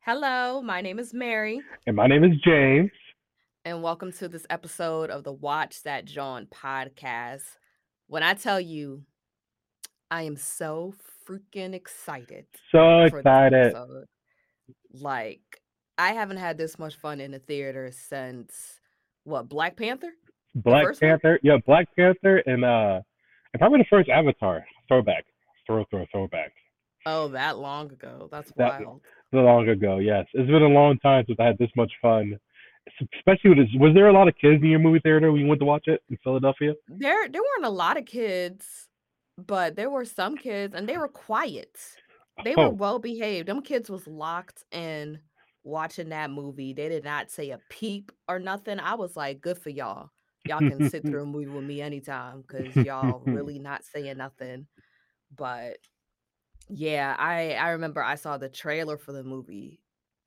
Hello, my name is Mary, And my name is James. and welcome to this episode of the Watch That Jawn podcast. When I tell you, I am so freaking excited So excited. episode. Like, I haven't had this much fun in the theater since what, Black Panther? Black first one? Panther. Yeah, Black Panther and uh and probably the first Avatar. Throwback. Throw throw throwback. Oh, that long ago. That's That wild. Long ago, yes. It's been a long time since I had this much fun. Especially with this, was there a lot of kids in your movie theater when you went to watch it in Philadelphia? There there weren't a lot of kids, but there were some kids and they were quiet. They were Oh. well behaved. Them kids was locked in watching that movie. They did not say a peep or nothing. I was like, good for y'all. Y'all can sit through a movie with me anytime because y'all really not saying nothing. But yeah, I I remember I saw the trailer for the movie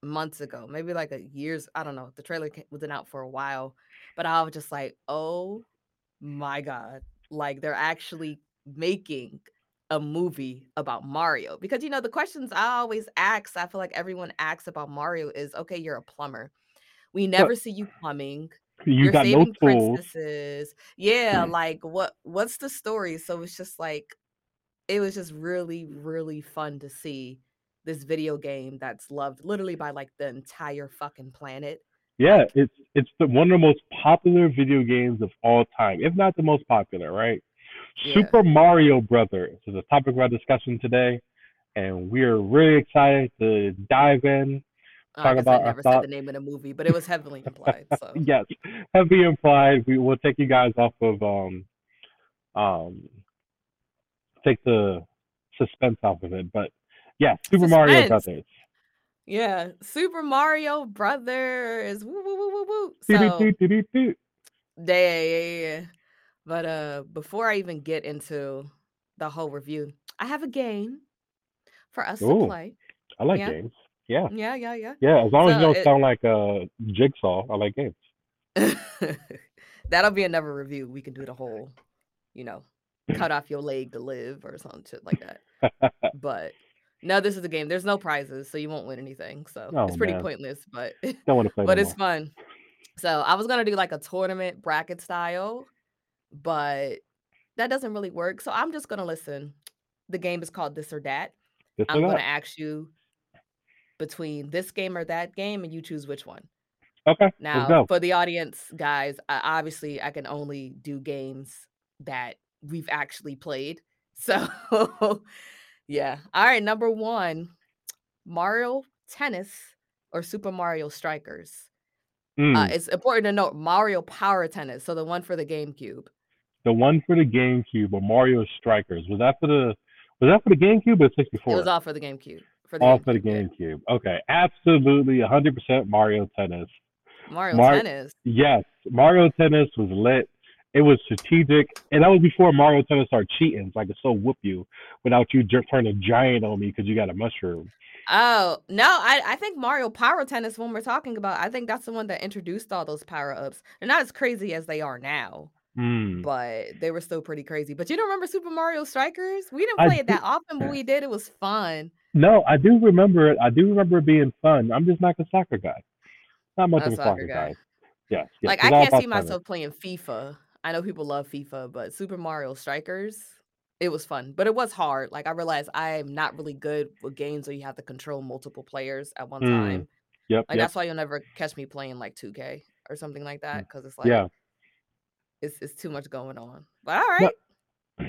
months ago, maybe like a years. I don't know. The trailer wasn't out for a while, but I was just like, oh my god! Like they're actually making a movie about Mario because you know the questions I always ask. I feel like everyone asks about Mario is okay. You're a plumber. We But never see you plumbing. you You're got no saving tools. princesses. Yeah, like what what's the story? So it's just like it was just really, really fun to see this video game that's loved literally by like the entire fucking planet. Yeah, it's it's the, one of the most popular video games of all time, if not the most popular, right? yeah. Super Mario Brothers is the topic of our discussion today, and we are really excited to dive in, I talk I about our never said the name of the movie, but it was heavily implied. So yes, heavily implied. We will take you guys off of um um take the suspense off of it, but yeah, Super Mario. Brothers. Yeah. Super Mario Brothers. Woo woo woo woo woo. So yeah, yeah, yeah. But uh before I even get into the whole review, I have a game for us to play. I like Yeah. games. Yeah, Yeah, yeah, yeah. yeah. As long as you So don't it sound like a jigsaw, I like games. That'll be another review. We can do the whole, you know, cut off your leg to live or some shit like that. But no, this is a game. There's no prizes, so you won't win anything. So oh, it's oh pretty man, pointless, but don't want to play no but it's more. fun. So I was gonna do like a tournament bracket style, but that doesn't really work. So I'm just gonna listen. The game is called this or that. This I'm gonna that. ask you between this game or that game, and you choose which one. Okay, Now, for the audience, guys, I, obviously I can only do games that we've actually played. So, yeah. All right, number one, Mario Tennis or Super Mario Strikers. Uh, Mm, it's important to note Mario Power Tennis, so the one for the GameCube. the one for the GameCube or Mario Strikers was that for the was that for the GameCube or 64? It was 64? all for the GameCube. For the All for the GameCube. GameCube. Okay, absolutely, 100% Mario Tennis. Mario Mar Tennis. yes, Mario Tennis was lit. It was strategic, and that was before Mario Tennis started cheating, so I could still whoop you without you just turning a giant on me because you got a mushroom. Oh, no, I, I think Mario Power Tennis, when we're talking about, I think that's the one that introduced all those power ups. They're not as crazy as they are now, Mm. but they were still pretty crazy. But you don't remember Super Mario Strikers? We didn't I play it do. that often, but we did. It was fun. No, I do remember it. I do remember it being fun. I'm just not a soccer guy. Not much Not of a soccer soccer guy. guy. Yes, yes. Like, I can't see myself playing FIFA. I know people love FIFA, but Super Mario Strikers, it was fun. But it was hard. Like, I realized I'm not really good with games where you have to control multiple players at one Mm. time. Yep, Like, yep. that's why you'll never catch me playing like 2K or something like that because it's like, Yeah. it's it's too much going on. But all No,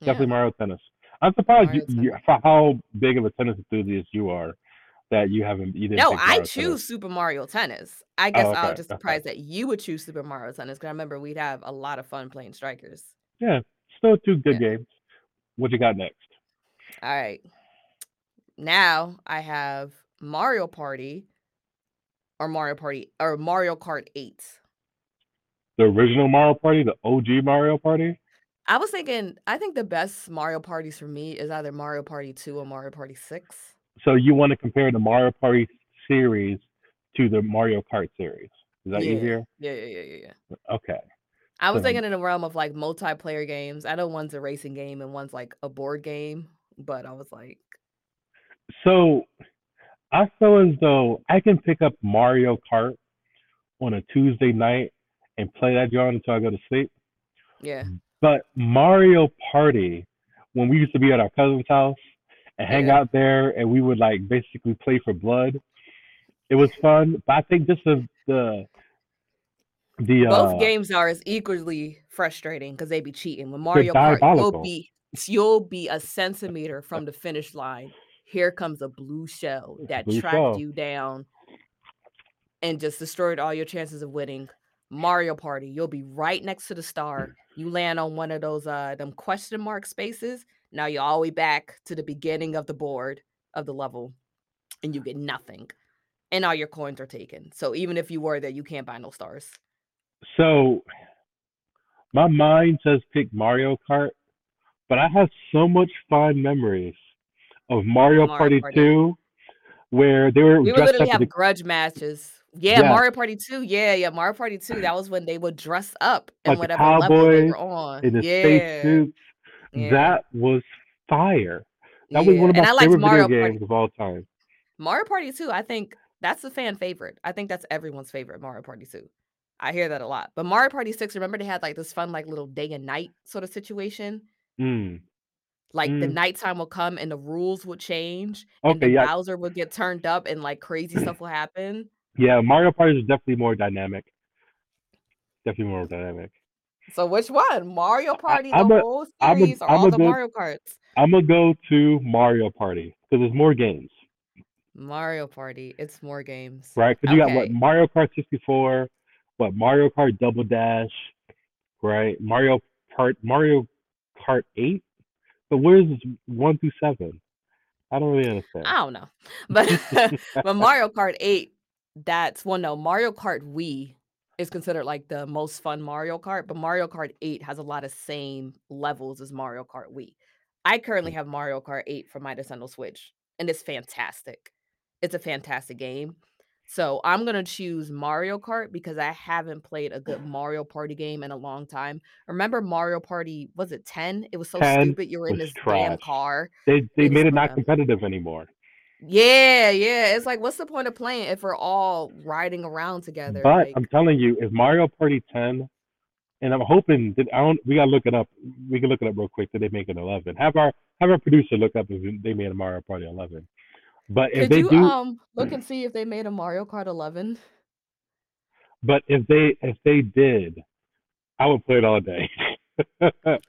definitely Yeah. Mario Tennis. I'm surprised you, Mario you, Tennis. for how big of a tennis enthusiast you are that you haven't you didn't No, I Mario Tennis. choose Super Mario Tennis. I guess Oh, I was okay, just okay. surprised that you would choose Super Mario Tennis because I remember we'd have a lot of fun playing strikers. Yeah, still two good Yeah. games. What you got next? All right. Now I have Mario Party or Mario Party or Mario Kart 8. The original Mario Party, the OG Mario Party. I was thinking, I think the best Mario parties for me is either Mario Party 2 or Mario Party 6. So you want to compare the Mario Party series to the Mario Kart series? Is that Yeah. easier? Yeah, yeah, yeah, yeah, yeah. Okay. I was So thinking in the realm of like multiplayer games. I know one's a racing game and one's like a board game, but I was like, so I feel as though I can pick up Mario Kart on a Tuesday night and play that joint until I go to sleep. Yeah. But Mario Party, when we used to be at our cousin's house and hang Yeah. out there, and we would like basically play for blood. It was fun, but I think just the the the Both uh games are as equally frustrating because they be cheating. With Mario Kart, you'll be you'll be a centimeter from the finish line. Here comes a blue shell that blue tracked shell. you down and just destroyed all your chances of winning. Mario Party, you'll be right next to the star. You land on one of those uh them question mark spaces. Now you're all the way back to the beginning of the board of the level, and you uh-huh. get nothing. And all your coins are taken. So even if you were there, you can't buy no stars. So my mind says pick Mario Kart, but I have so much fond memories of Mario Mario Party Party. 2 where they were We would literally have a grudge matches. Yeah, yeah, Mario Party 2. Yeah, yeah, Mario Party 2. That was when they would dress up in like whatever level they were on. in the Yeah, spacesuits. Yeah, That was fire. That was one of my favorite video Mario Party. games of all time. Mario Party 2, I think that's a fan favorite. I think that's everyone's favorite, Mario Party 2. I hear that a lot. But Mario Party 6, remember they had like this fun, like little day and night sort of situation? Mm, Like the mm. nighttime will come and the rules would change and Okay, the yeah, Bowser would get turned up and like crazy stuff will happen. yeah. Mario Party is definitely more dynamic. Definitely more dynamic. So which one? Mario I, Party, the I'm a, whole I'm a, series, or I'm all the go, Mario Karts? I'm gonna go to Mario Party because there's more games, Mario Party. It's more games. right? Because you got what Mario Kart 64, what Mario Kart Double Dash, right? Mario Kart, Mario Kart 8. But where's one through seven? I don't really understand. I don't know. But but Mario Kart 8, that's well no, Mario Kart Wii is considered like the most fun Mario Kart, but Mario Kart 8 has a lot of same levels as Mario Kart Wii. I currently mm. have Mario Kart 8 for my Nintendo Switch, and it's fantastic. It's a fantastic game. So I'm gonna choose Mario Kart because I haven't played a good Mario Party game in a long time. Remember Mario Party, was it 10? It was so 10 stupid. You were in this damn car. They they made it not competitive anymore. Yeah, yeah. It's like, what's the point of playing if we're all riding around together? But I'm telling you, if Mario Party 10, and I'm hoping that I don't, we gotta look it up. We can look it up real quick. That they make it 11. Have our have our producer look up if they made a Mario Party 11. But if they you do, um look and see if they made a Mario Kart 11? but if they if they did, I would play it all day.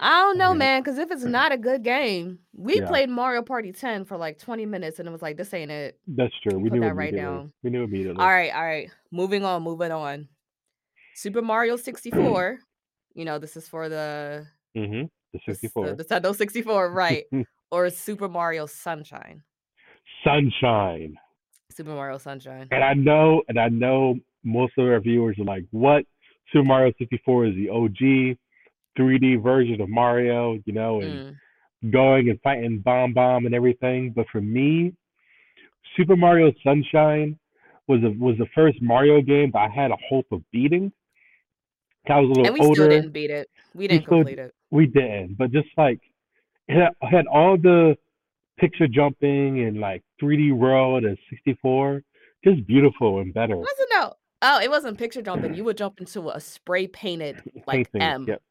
I don't know, man, because if it's not a good game, we yeah, played Mario Party 10 for like 20 minutes and it was like, this ain't it. that's true. We put knew that right down. We knew All immediately. right, all right. Moving on, moving on. Super Mario 64. You know, this is for the mm-hmm. The this the 64. Nintendo 64, right? Or Super Mario Sunshine. Sunshine. Super Mario Sunshine. And I know, and I know most of our viewers are like, what? Super Mario 64 is the OG 3D version of Mario, you know, and Mm. going and fighting Bomb Bomb and everything. But for me, Super Mario Sunshine was a, was the first Mario game that I had a hope of beating. I was a little And we still older. didn't beat it. We We didn't still complete it. we didn't, but just like it had, had all the picture jumping and like 3D world and 64, just beautiful and better. Wasn't no. Oh, it wasn't picture jumping. You would jump into a spray painted like Painting, M. yep,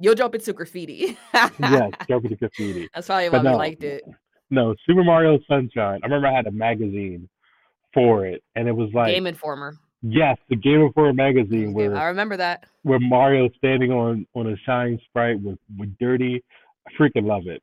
You'll jump into graffiti. yes, jumping to graffiti. That's probably But why we no, liked it. no, Super Mario Sunshine. I remember I had a magazine for it, and it was like, Game Informer. yes, the Game Informer magazine game. I where remember that. where Mario standing on on a shine sprite with with dirty. I freaking love it.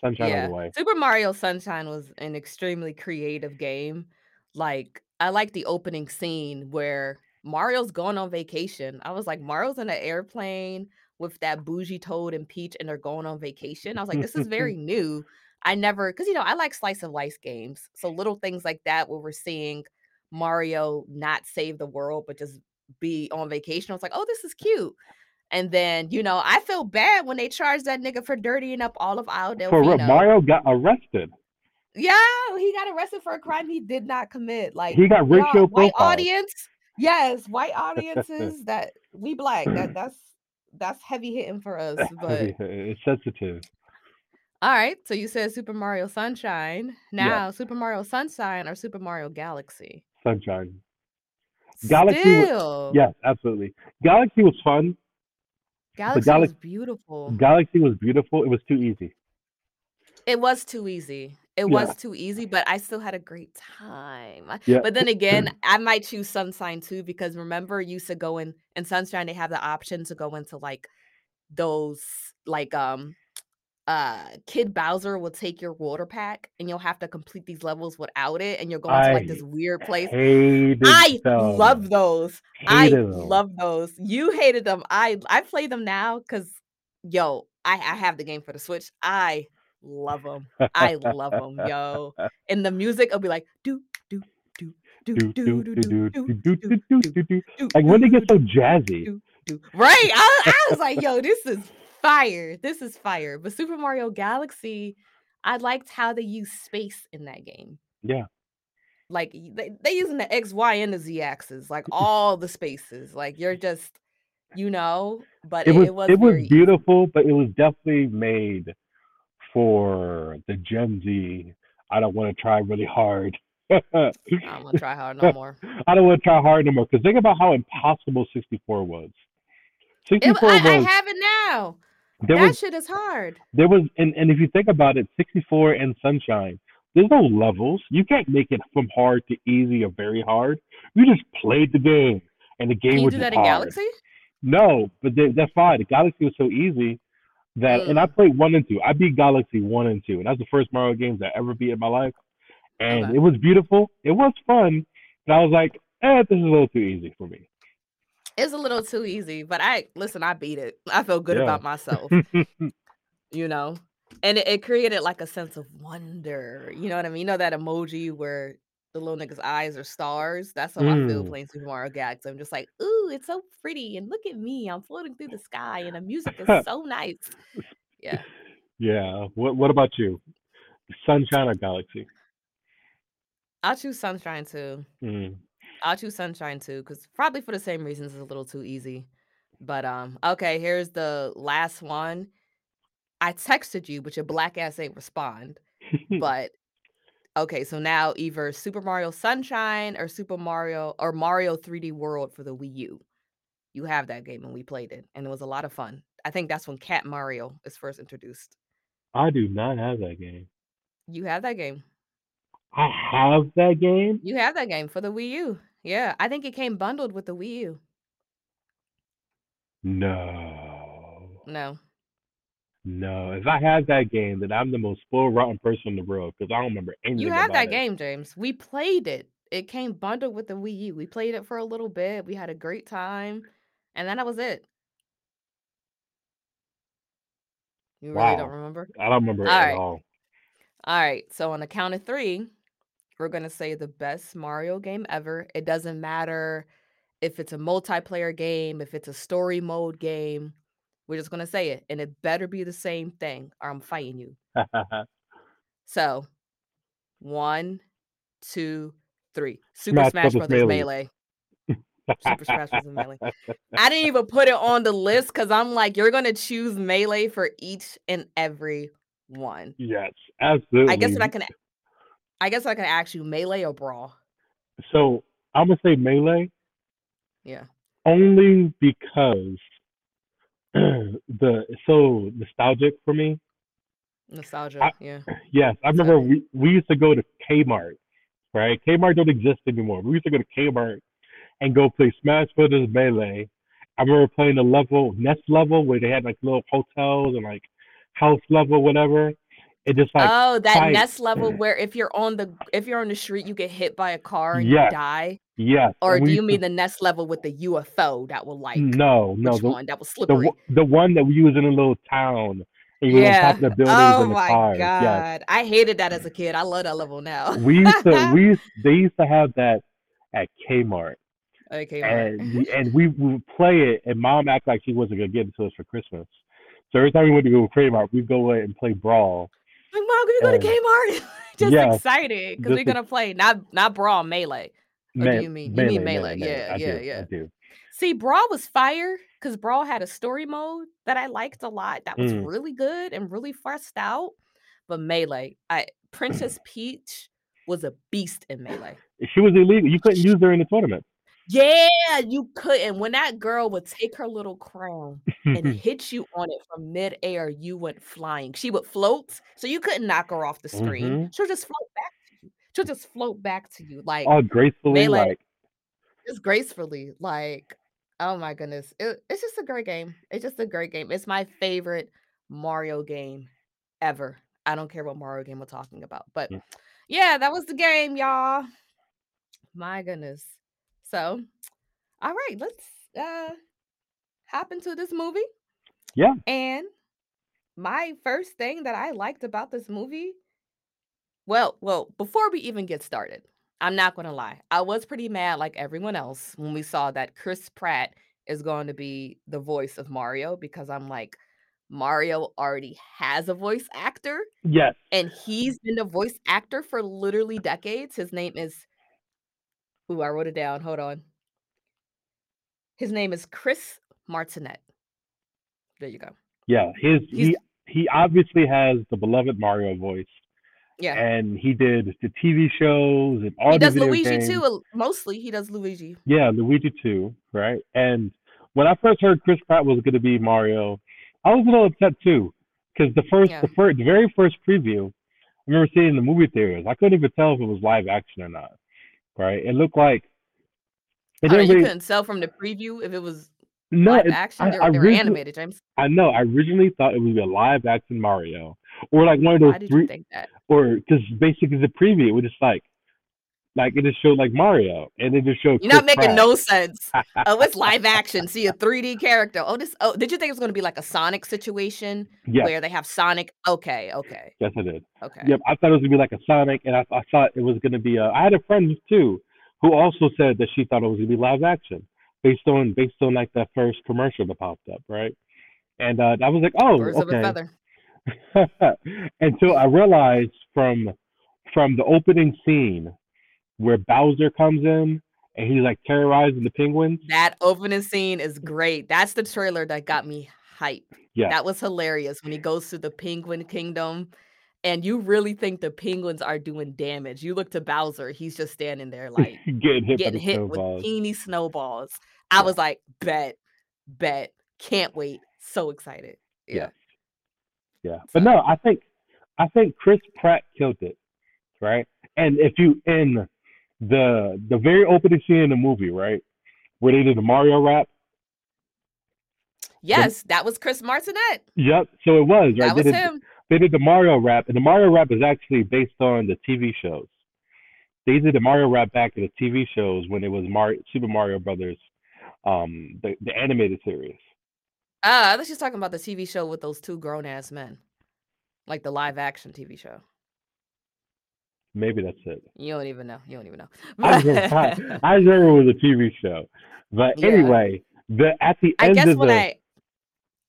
Sunshine Yeah. the way. Super Mario Sunshine was an extremely creative game. Like, I like the opening scene where Mario's going on vacation. I was like, Mario's in an airplane with that bougie Toad and Peach, and they're going on vacation. I was like, this is very new. I never, because, you know, I like slice of life games. So little things like that where we're seeing Mario not save the world, but just be on vacation. I was like, oh, this is cute. And then, you know, I feel bad when they charged that nigga for dirtying up all of Isle For real, Mario got arrested. Yeah, he got arrested for a crime he did not commit. Like, He got racial white audience, yes, white audiences that we black. That that's that's heavy hitting for us. But it's sensitive. Alright, so you said Super Mario Sunshine. Yeah. Now, Super Mario Sunshine or Super Mario Galaxy? Sunshine. Galaxy Still. Yes, absolutely. Galaxy was fun. Galaxy Galax was beautiful. Galaxy was beautiful. It was too easy. It was too easy. It Yeah. was too easy, but I still had a great time. Yeah. But then again, I might choose Sunshine too because remember you used to go in in Sunshine, they have the option to go into, like, those like, um, uh, Kid Bowser will take your water pack, and you'll have to complete these levels without it, and you're going to, like, this weird place. I love those. I Hated them. love those. You hated them. I I play them now cuz yo, I I have the game for the Switch. I love 'em. I love 'em, yo. And the music will be like, "Do, do, do, do, Do, do, do, do, do, do, do, do, do, do, do, do, do, do. do, Like, when do, they get do, so jazzy. do, do." Right? I I was like, "Yo, this is fire. This is fire." But Super Mario Galaxy, I liked how they use space in that game. Yeah. Like, they they using the X, Y, and the Z axis, like, all the spaces. Like, you're just you know? But It it was it was it was very easy. beautiful, but it was definitely made for the Gen Z. I don't wanna try really hard. I don't wanna try hard no more. I don't wanna try hard no more because think about how impossible 64 was. 64 I I was have it now. That was shit is hard. there was and and if you think about it, 64 and Sunshine, there's no levels. You can't make it from hard to easy or very hard. You just played the game, and the Can game you was do that in. Galaxy? No, but they that's fine. The Galaxy was so easy that and I Mm. played 1 and 2. I beat Galaxy 1 and 2, and that's the first Mario games I ever beat in my life, and Okay. it was beautiful. It was fun, but I was like, "Eh, this is a little too easy for me." It's a little too easy, but I listen, I beat it. I feel good Yeah. about myself. You know? And it it created, like, a sense of wonder, you know what I mean? You know that emoji where the little nigga's eyes are stars? That's how I feel Mm. playing Super Mario Galaxy. I'm just like, "Ooh, it's so pretty, and look at me. I'm floating through the sky, and the music is so nice." Yeah. Yeah. What what about you? Sunshine or Galaxy? I'll choose Sunshine too. Mm. I'll choose Sunshine too, because probably for the same reasons, it's a little too easy. But, um, okay, here's the last one. I texted you, but your black ass ain't respond. But okay, so now either Super Mario Sunshine or Super Mario or Mario 3D World for the Wii U. You have that game, and we played it, and it was a lot of fun. I think that's when Cat Mario is first introduced. I do not have that game. You have that game. I have that game? You have that game for the Wii U. Yeah, I think it came bundled with the Wii U. No. No. No. If I had that game, then I'm the most spoiled rotten person in the world because I don't remember You anything have about that it. game, James. We played it. It came bundled with the Wii U. We played it for a little bit. We had a great time, and then that was it. You really don't remember? I don't remember it at Alright. all. Alright, so on the count of 3, we're gonna say the best Mario game ever. It doesn't matter if it's a multiplayer game, if it's a story mode game. We're just gonna say it, and it better be the same thing, or I'm fighting you. So one, two, three. Super Smash Smash Brothers Brothers Melee. Melee. Super Smash Brothers Melee. I didn't even put it on the list because I'm like, "You're gonna choose Melee for each and every one." Yes, absolutely. I guess what I can I guess I can ask you, Melee or Brawl? So, Imma say Melee Yeah. only because the it's so nostalgic for me. Nostalgia, I yeah. yes, I remember we we used to go to Kmart, right? Kmart don't exist anymore. We used to go to Kmart and go play Smash Brothers Melee. I remember playing the level Nest level where they had, like, little hotels and, like, house level, whatever. It just, like, Oh, that fight Nest level where if you're on the if you're on the street, you get hit by a car and you die? Yes, Or do you mean to the Nest level with the UFO that will, like No, no, the one? That was slippery. one the one that we was in a little town, and you were on top Yeah. of the buildings Oh and the my cars, yes. god. I hated that as a kid. I love that level now. We used to we used they used to have that at Kmart. At Kmart. And we and we we would play it, and mom act like she wasn't gonna give it to us for Christmas. So every time we went to go to Kmart, we'd go in and play Brawl. Like, "Mom, can we go to Kmart?" Just yes, excited 'cause we're gonna play not not Brawl, Melee. Me you mean you mean Melee, Melee, Melee. Melee. Yeah, I yeah, do, I yeah. do. See, Brawl was fire because Brawl had a story mode that I liked a lot that was Mm. really good and really fleshed out. but Melee, I Princess Peach was a beast in Melee. She was illegal. You couldn't use her in the tournament. Yeah, you couldn't. When that girl would take her little crown and hit you on it from midair, you went flying. She would float, so you couldn't knock her off the screen. hmm She'll just float back to you. She'll just float back to you. Like oh, gracefully, Melee like just gracefully. Like, oh my goodness. It, it's just a great game. It's just a great game. It's my favorite Mario game ever. I don't care what Mario game we're talking about. But mm, yeah, that was the game, y'all. My goodness. So, all right, let's uh hop into this movie. yeah, And my first thing that I liked about this movie, well, well, before we even get started, I'm not gonna lie. I was pretty mad like everyone else when we saw that Chris Pratt is going to be the voice of Mario because I'm like, Mario already has a voice actor yes, and he's been a voice actor for literally decades. His name is Ooh, I wrote it down. Hold on. His name is Chris Martinet. There you go. yeah. His He's he he obviously has the beloved Mario voice, yeah. and he did the TV shows and all He does Luigi games. too. Mostly he does Luigi. Yeah, Luigi too, right? And when I first heard Chris Pratt was going to be Mario, I was a little upset too, because the first, Yeah. the first, the very first preview, I remember seeing in the movie theaters. I couldn't even tell if it was live action or not, right? It looked like it you really. couldn't tell from the preview if it was No, live it, action. I, They I they were animated, James. I know, I originally thought it would be a live action Mario, or like one of those Why did you think that? or because basically the preview was just like, like it just showed like Mario, and it just showed You're not making Pratt. no sense. Oh, it's live action. See a 3D character. Oh, this. Oh, did you think it was going to be like a Sonic situation yes, where they have Sonic? Okay, okay, yes, I did. okay. Yep, I thought it was gonna be like a Sonic, and I, I thought it was gonna be. A, I had a friend too, who also said that she thought it was gonna be live action, based on based on like that first commercial that popped up, right? And uh, I was like, oh, Birds okay. feather. Until I realized from from the opening scene where Bowser comes in and he's like terrorizing the penguins. That opening scene is great. That's the trailer that got me hype. Yeah, That was hilarious when he goes to the Penguin Kingdom and you really think the penguins are doing damage. You look to Bowser, he's just standing there like getting hit getting hit with teeny snowballs. I Yeah, was like, bet, bet, can't wait. So excited. yeah, Yeah. yeah. But no, I think I think Chris Pratt killed it. right? And if you in the the very opening scene in the movie, right, where they did the Mario rap. The, yes, that was Chris Martinet. yep. So it was right. That They was did him. they did the Mario rap, and the Mario rap is actually based on the TV shows. They did the Mario rap back in the TV shows when it was Mario, Super Mario Brothers, um, the the animated series. Uh, I was just talking about the TV show with those two grown ass men, like the live action TV show. Maybe that's it. You don't even know. You don't even know. I just remember, I, I remember it was a TV show. But yeah. anyway, the at the I end guess of when the I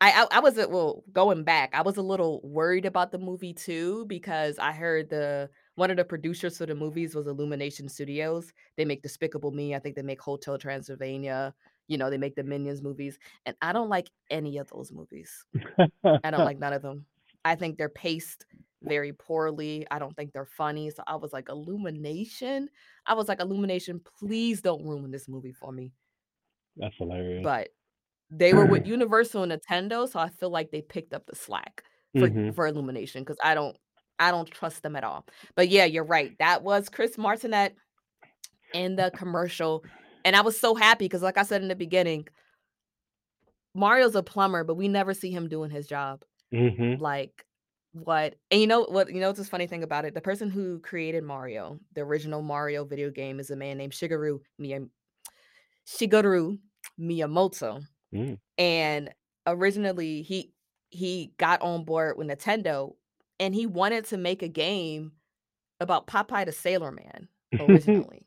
I I, I was well going back. I was a little worried about the movie too because I heard the one of the producers for the movies was Illumination Studios. They make Despicable Me. I think they make Hotel Transylvania. You know, they make the Minions movies, and I don't like any of those movies. I don't like none of them. I think they're paced very poorly. I don't think they're funny. So I was like, Illumination. I was like, Illumination, please don't ruin this movie for me. that's hilarious. But they were with Universal and Nintendo, so I feel like they picked up the slack for hmm for Illumination because I don't I don't trust them at all. But yeah, you're right. That was Chris Martinet in the commercial, and I was so happy because, like I said in the beginning, Mario's a plumber, but we never see him doing his job. hmm Like what? And you know what? You know what's this funny thing about it? The person who created Mario, the original Mario video game, is a man named Shigeru Miyam- Shigeru Miyamoto mm and originally he he got on board with Nintendo and he wanted to make a game about Popeye the Sailor Man originally,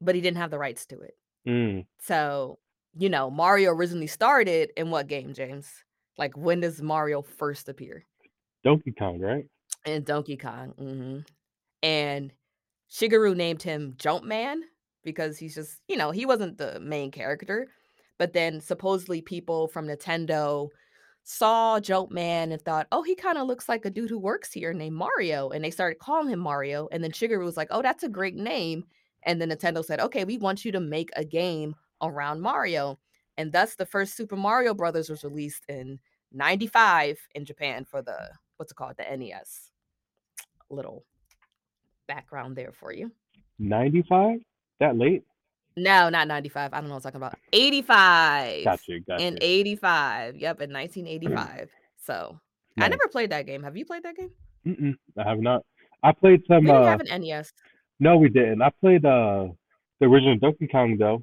but he didn't have the rights to it. mm. So, you know, Mario originally started in what game, James? Like when does Mario first appear? Donkey Kong, right? And Donkey Kong. hmm And Shigeru named him Jumpman because he's just, you know, he wasn't the main character. But then supposedly people from Nintendo saw Jumpman and thought, "Oh, he kind of looks like a dude who works here named Mario," and they started calling him Mario. And then Shigeru was like, "Oh, that's a great name." And then Nintendo said, "Okay, we want you to make a game around Mario." And thus the first Super Mario Brothers was released in 95 in Japan for the what's it called, the NES. Little background there for you. 95? That late? No, not 95. I don't know what I'm talking about. 85. Got you. Got In 85. Yep, in 1985. So I never played that game. Have you played that game? Mm-mm, I have not. I played some. We didn't Uh, have an NES. no, we didn't. I played uh the original Donkey Kong though.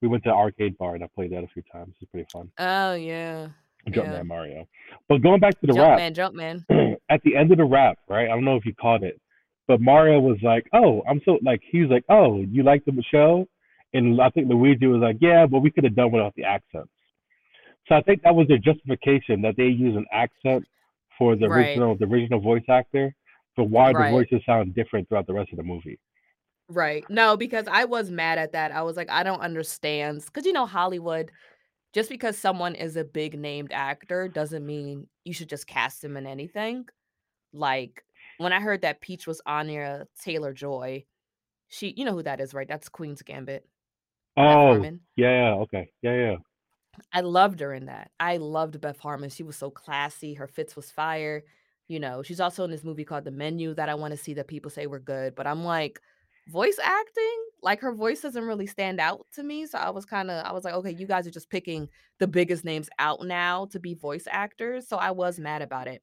We went to the arcade bar and I played that a few times. It's pretty fun. Oh yeah. Jumpman Yeah. Mario. But going back to the rap, Jumpman, Jumpman. at the end of the rap, right? I don't know if you caught it, but Mario was like, "Oh, I'm so like." he's like, "Oh, you like the show?" And I think Luigi was like, "Yeah, but we could have done without the accents." So I think that was their justification that they use an accent for the Right. original, the original voice actor, for why the voices sound different throughout the rest of the movie. Right. No, because I was mad at that. I was like, I don't understand. Because, you know, Hollywood, just because someone is a big named actor doesn't mean you should just cast them in anything. Like, when I heard that Peach was on Anya Taylor Joy, she, you know who that is, right? That's Queen's Gambit. Oh, yeah, okay, yeah, yeah. I loved her in that. I loved Beth Harmon. She was so classy. Her fits was fire. You know, she's also in this movie called The Menu that I want to see that people say were good. But I'm like, voice acting, like her voice doesn't really stand out to me. So I was kind of, I was like, okay, you guys are just picking the biggest names out now to be voice actors. So I was mad about it.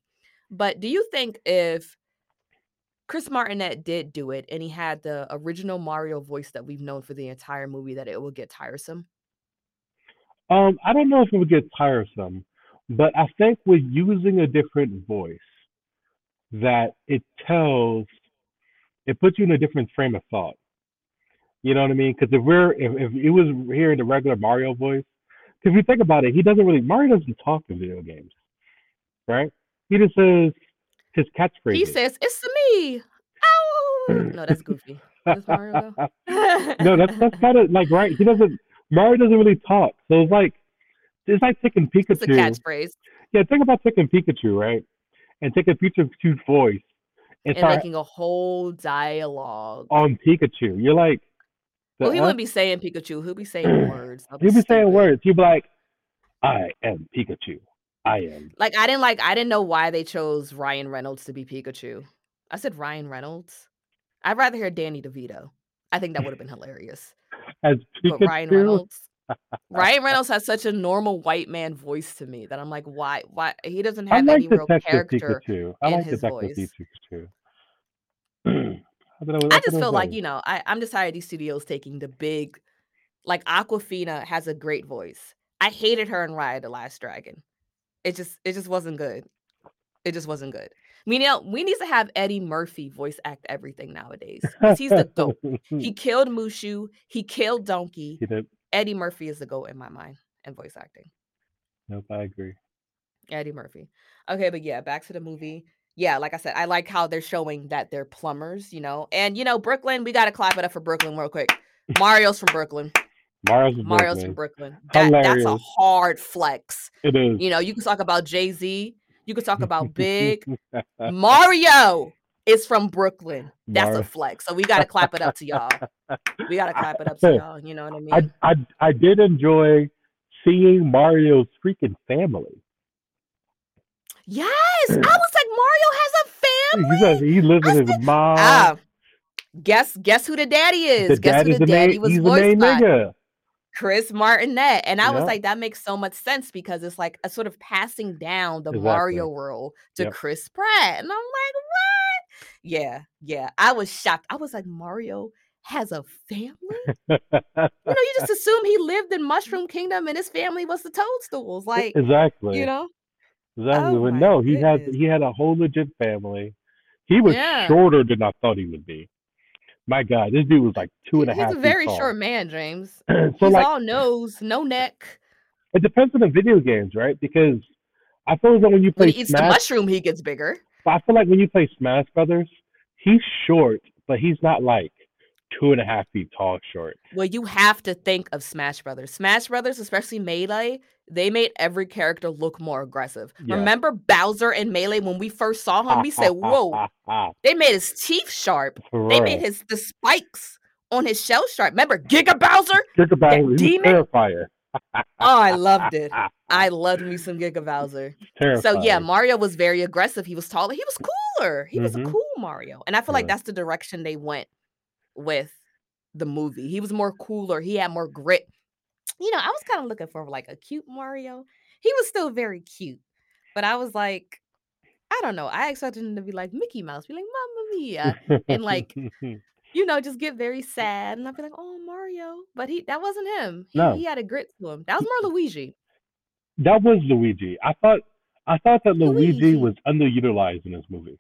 But do you think if Chris Martinet did do it and he had the original Mario voice that we've known for the entire movie, that it would get tiresome? Um, I don't know if it would get tiresome, but I think with using a different voice, that it tells, it puts you in a different frame of thought. You know what I mean? Because if we're, if, if it was hearing the regular Mario voice, because if you think about it, he doesn't really, Mario doesn't talk in video games, right? He just says his catchphrase. He says, "It's me." Ow! No, that's Goofy. That's Mario. no, that's that's kind of like right. He doesn't. Mario doesn't really talk, so it's like it's like taking Pikachu. It's a catchphrase Yeah, think about taking Pikachu, right? And taking Pikachu's voice and and start making a whole dialogue. on Pikachu. You're like, Well, he wouldn't be saying Pikachu. He'll be saying words. He'll be saying words. He'll be like, I am Pikachu. I am. Like I didn't like. I didn't know why they chose Ryan Reynolds to be Pikachu. I said Ryan Reynolds. I'd rather hear Danny DeVito. I think that would have been hilarious. As But Ryan Pikachu. Reynolds. Ryan Reynolds has such a normal white man voice to me that I'm like, why? Why he doesn't have like any real character Pikachu. I in like his Detective voice. Pikachu. I, was- I thought just feel like you know, I, I'm just tired of these studios taking the big, like Awkwafina has a great voice. I hated her in Raya the Last Dragon. It just, it just wasn't good. It just wasn't good. We we need to have Eddie Murphy voice act everything nowadays because he's the goat. He killed Mushu. He killed Donkey. He did. Eddie Murphy is the goat in my mind in voice acting. Nope, I agree. Eddie Murphy. Okay, but yeah, back to the movie. Yeah, like I said, I like how they're showing that they're plumbers, you know. And you know, Brooklyn, we gotta clap it up for Brooklyn real quick. Mario's from Brooklyn. Mario's a Mario's from Brooklyn. Brooklyn. That, that's a hard flex. It is. You know, you can talk about Jay-Z, you can talk about Big. Mario is from Brooklyn. That's a flex. So we gotta clap it up to y'all. We gotta clap it up to y'all. You know what I mean? I, I I did enjoy seeing Mario's freaking family. yes! I was like, Mario has a family. He says he lives with his mom. Ah, guess guess who the daddy is? the guess who is the daddy main, was voiced by? nigga. Chris Martinet. And I was like, that makes so much sense because it's like a sort of passing down the Exactly. Mario role to Yep. Chris Pratt. And I'm like, what? Yeah, yeah. I was shocked. I was like, Mario has a family? You know, you just assume he lived in Mushroom Kingdom and his family was the Toadstools. Like, exactly. you know? exactly. Oh but no, he had he had a whole legit family. He was Yeah. shorter than I thought he would be. My God, this dude was like two and a He's half a feet very tall. short man, James. so He's like all nose, no neck. it depends on the video games, right? Because I feel as though when you When play he eats the mushroom, he gets bigger. I feel like when you play Smash Brothers, he's short, but he's not like two and a half feet tall, short. Well, you have to think of Smash Brothers. Smash Brothers, especially Melee, they made every character look more aggressive. Yeah. Remember Bowser and Melee when we first saw him? We said, "Whoa!" They made his teeth sharp. They made his the spikes on his shell sharp. Remember Giga Bowser? That it. Demon? Terrifier. Oh, I loved it. I loved me some Giga Bowser. So yeah, Mario was very aggressive. He was taller. He was cooler. He was a Mhm. cool Mario. And I feel like that's the direction they went with the movie. He was more cooler. He had more grit. You know, I was kind of looking for like a cute Mario. He was still very cute. But I was like, I don't know. I expected him to be like Mickey Mouse, be like, Mamma Mia. and, like, You know, just get very sad. And I'd be like, oh Mario. But he that wasn't him. He, No. he had a grit to him. That was more Luigi. that was Luigi. I thought I thought that Luigi, Luigi. was underutilized in this movie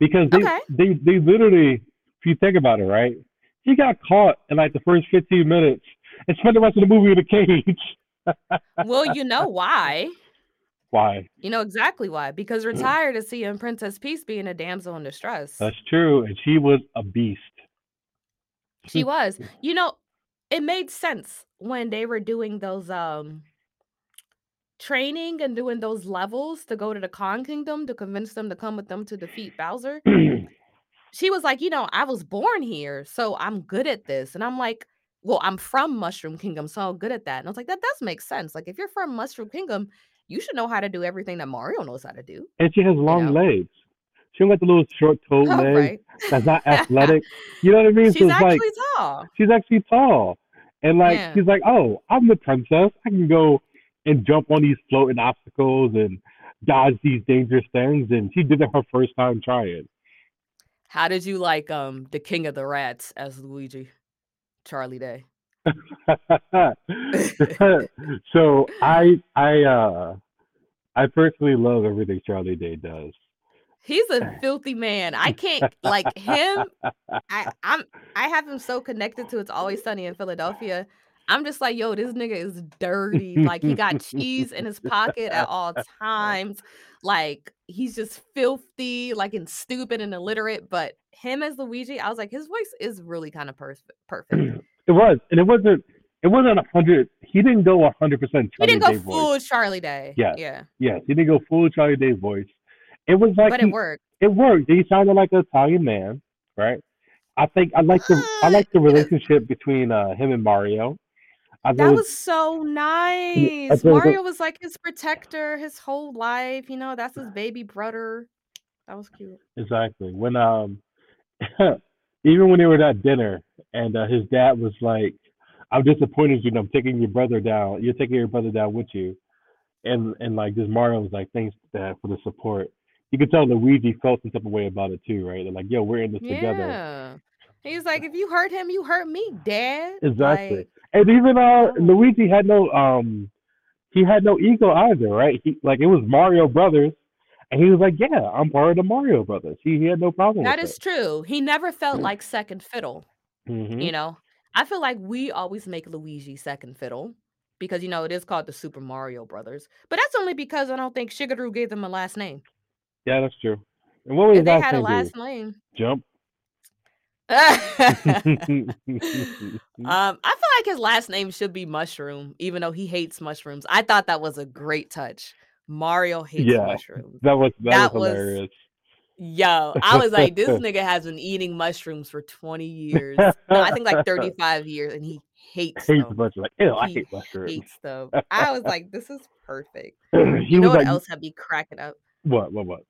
because they, Okay. they they literally, if you think about it, right, he got caught in like the first fifteen minutes and spent the rest of the movie in a cage. well, you know why. Why? You know exactly why. Because we're Mm. tired of seeing Princess Peach being a damsel in distress. That's true, and she was a beast. She was. You know, it made sense when they were doing those um training and doing those levels to go to the Kong Kingdom to convince them to come with them to defeat Bowser. She was like, you know, I was born here, so I'm good at this. And I'm like, well, I'm from Mushroom Kingdom, so I'm good at that. And I was like, that does make sense. Like, if you're from Mushroom Kingdom, you should know how to do everything that Mario knows how to do. and she has long know? legs. She don't got the little short toe Oh, legs. right. That's not athletic. You know what I mean? She's so actually like tall. she's actually tall. And like Yeah. she's like, Oh, I'm the princess. I can go and jump on these floating obstacles and dodge these dangerous things and she did it her first time trying. How did you like um the King of the Rats as Luigi? Charlie Day. so I I uh I personally love everything Charlie Day does. He's a filthy man. I can't like him. I, I'm I have him so connected to It's Always Sunny in Philadelphia. I'm just like, yo, this nigga is dirty. Like he got cheese in his pocket at all times. Like he's just filthy, like and stupid and illiterate. But him as Luigi, I was like, his voice is really kind of perfect. Perfect. It was, and it wasn't. It wasn't a hundred. He didn't go a hundred percent He didn't go Day voice. full Charlie Day. Yeah. Yeah. Yes, he didn't go full Charlie Day voice. It was like But he- it worked. it worked. He sounded like an Italian man, right? I think I like the I Uh, like the relationship between uh, him and Mario. I That was so nice. thought it was Mario was like his protector his whole life. You know, that's his baby brother. That was cute. exactly when um even when they were at dinner and uh, his dad was like, "I'm disappointed you. know, I'm taking your brother down. You're taking your brother down with you," and and like this Mario was like, "Thanks, Dad, for the support." You could tell Luigi felt some type of way about it too, right? They're like, "Yo, we're in this together." Yeah. He's like, if you hurt him, you hurt me, Dad. Exactly. Like, And even uh, Oh. Luigi had no um, he had no ego either, right? He like it was Mario Brothers, and he was like, "Yeah, I'm part of the Mario Brothers." He, he had no problem that is true. He never felt like second fiddle. Mhm. You know, I feel like we always make Luigi second fiddle because you know it is called the Super Mario Brothers. But that's only because I don't think Shigeru gave them a last name. Yeah, that's true. And what was If his they last had a name? last name. Jump. um, I feel like his last name should be Mushroom, even though he hates mushrooms. I thought that was a great touch. Mario hates Yeah. mushrooms. that was that, That was was- hilarious. Yo, I was like, this nigga has been eating mushrooms for 20 years. No, I think like 35 years, and he hates Hates them. mushrooms. Like, ew, I hate mushrooms. Hates them. I was like, this is perfect. he You know what like, else had me cracking up? what, what, what?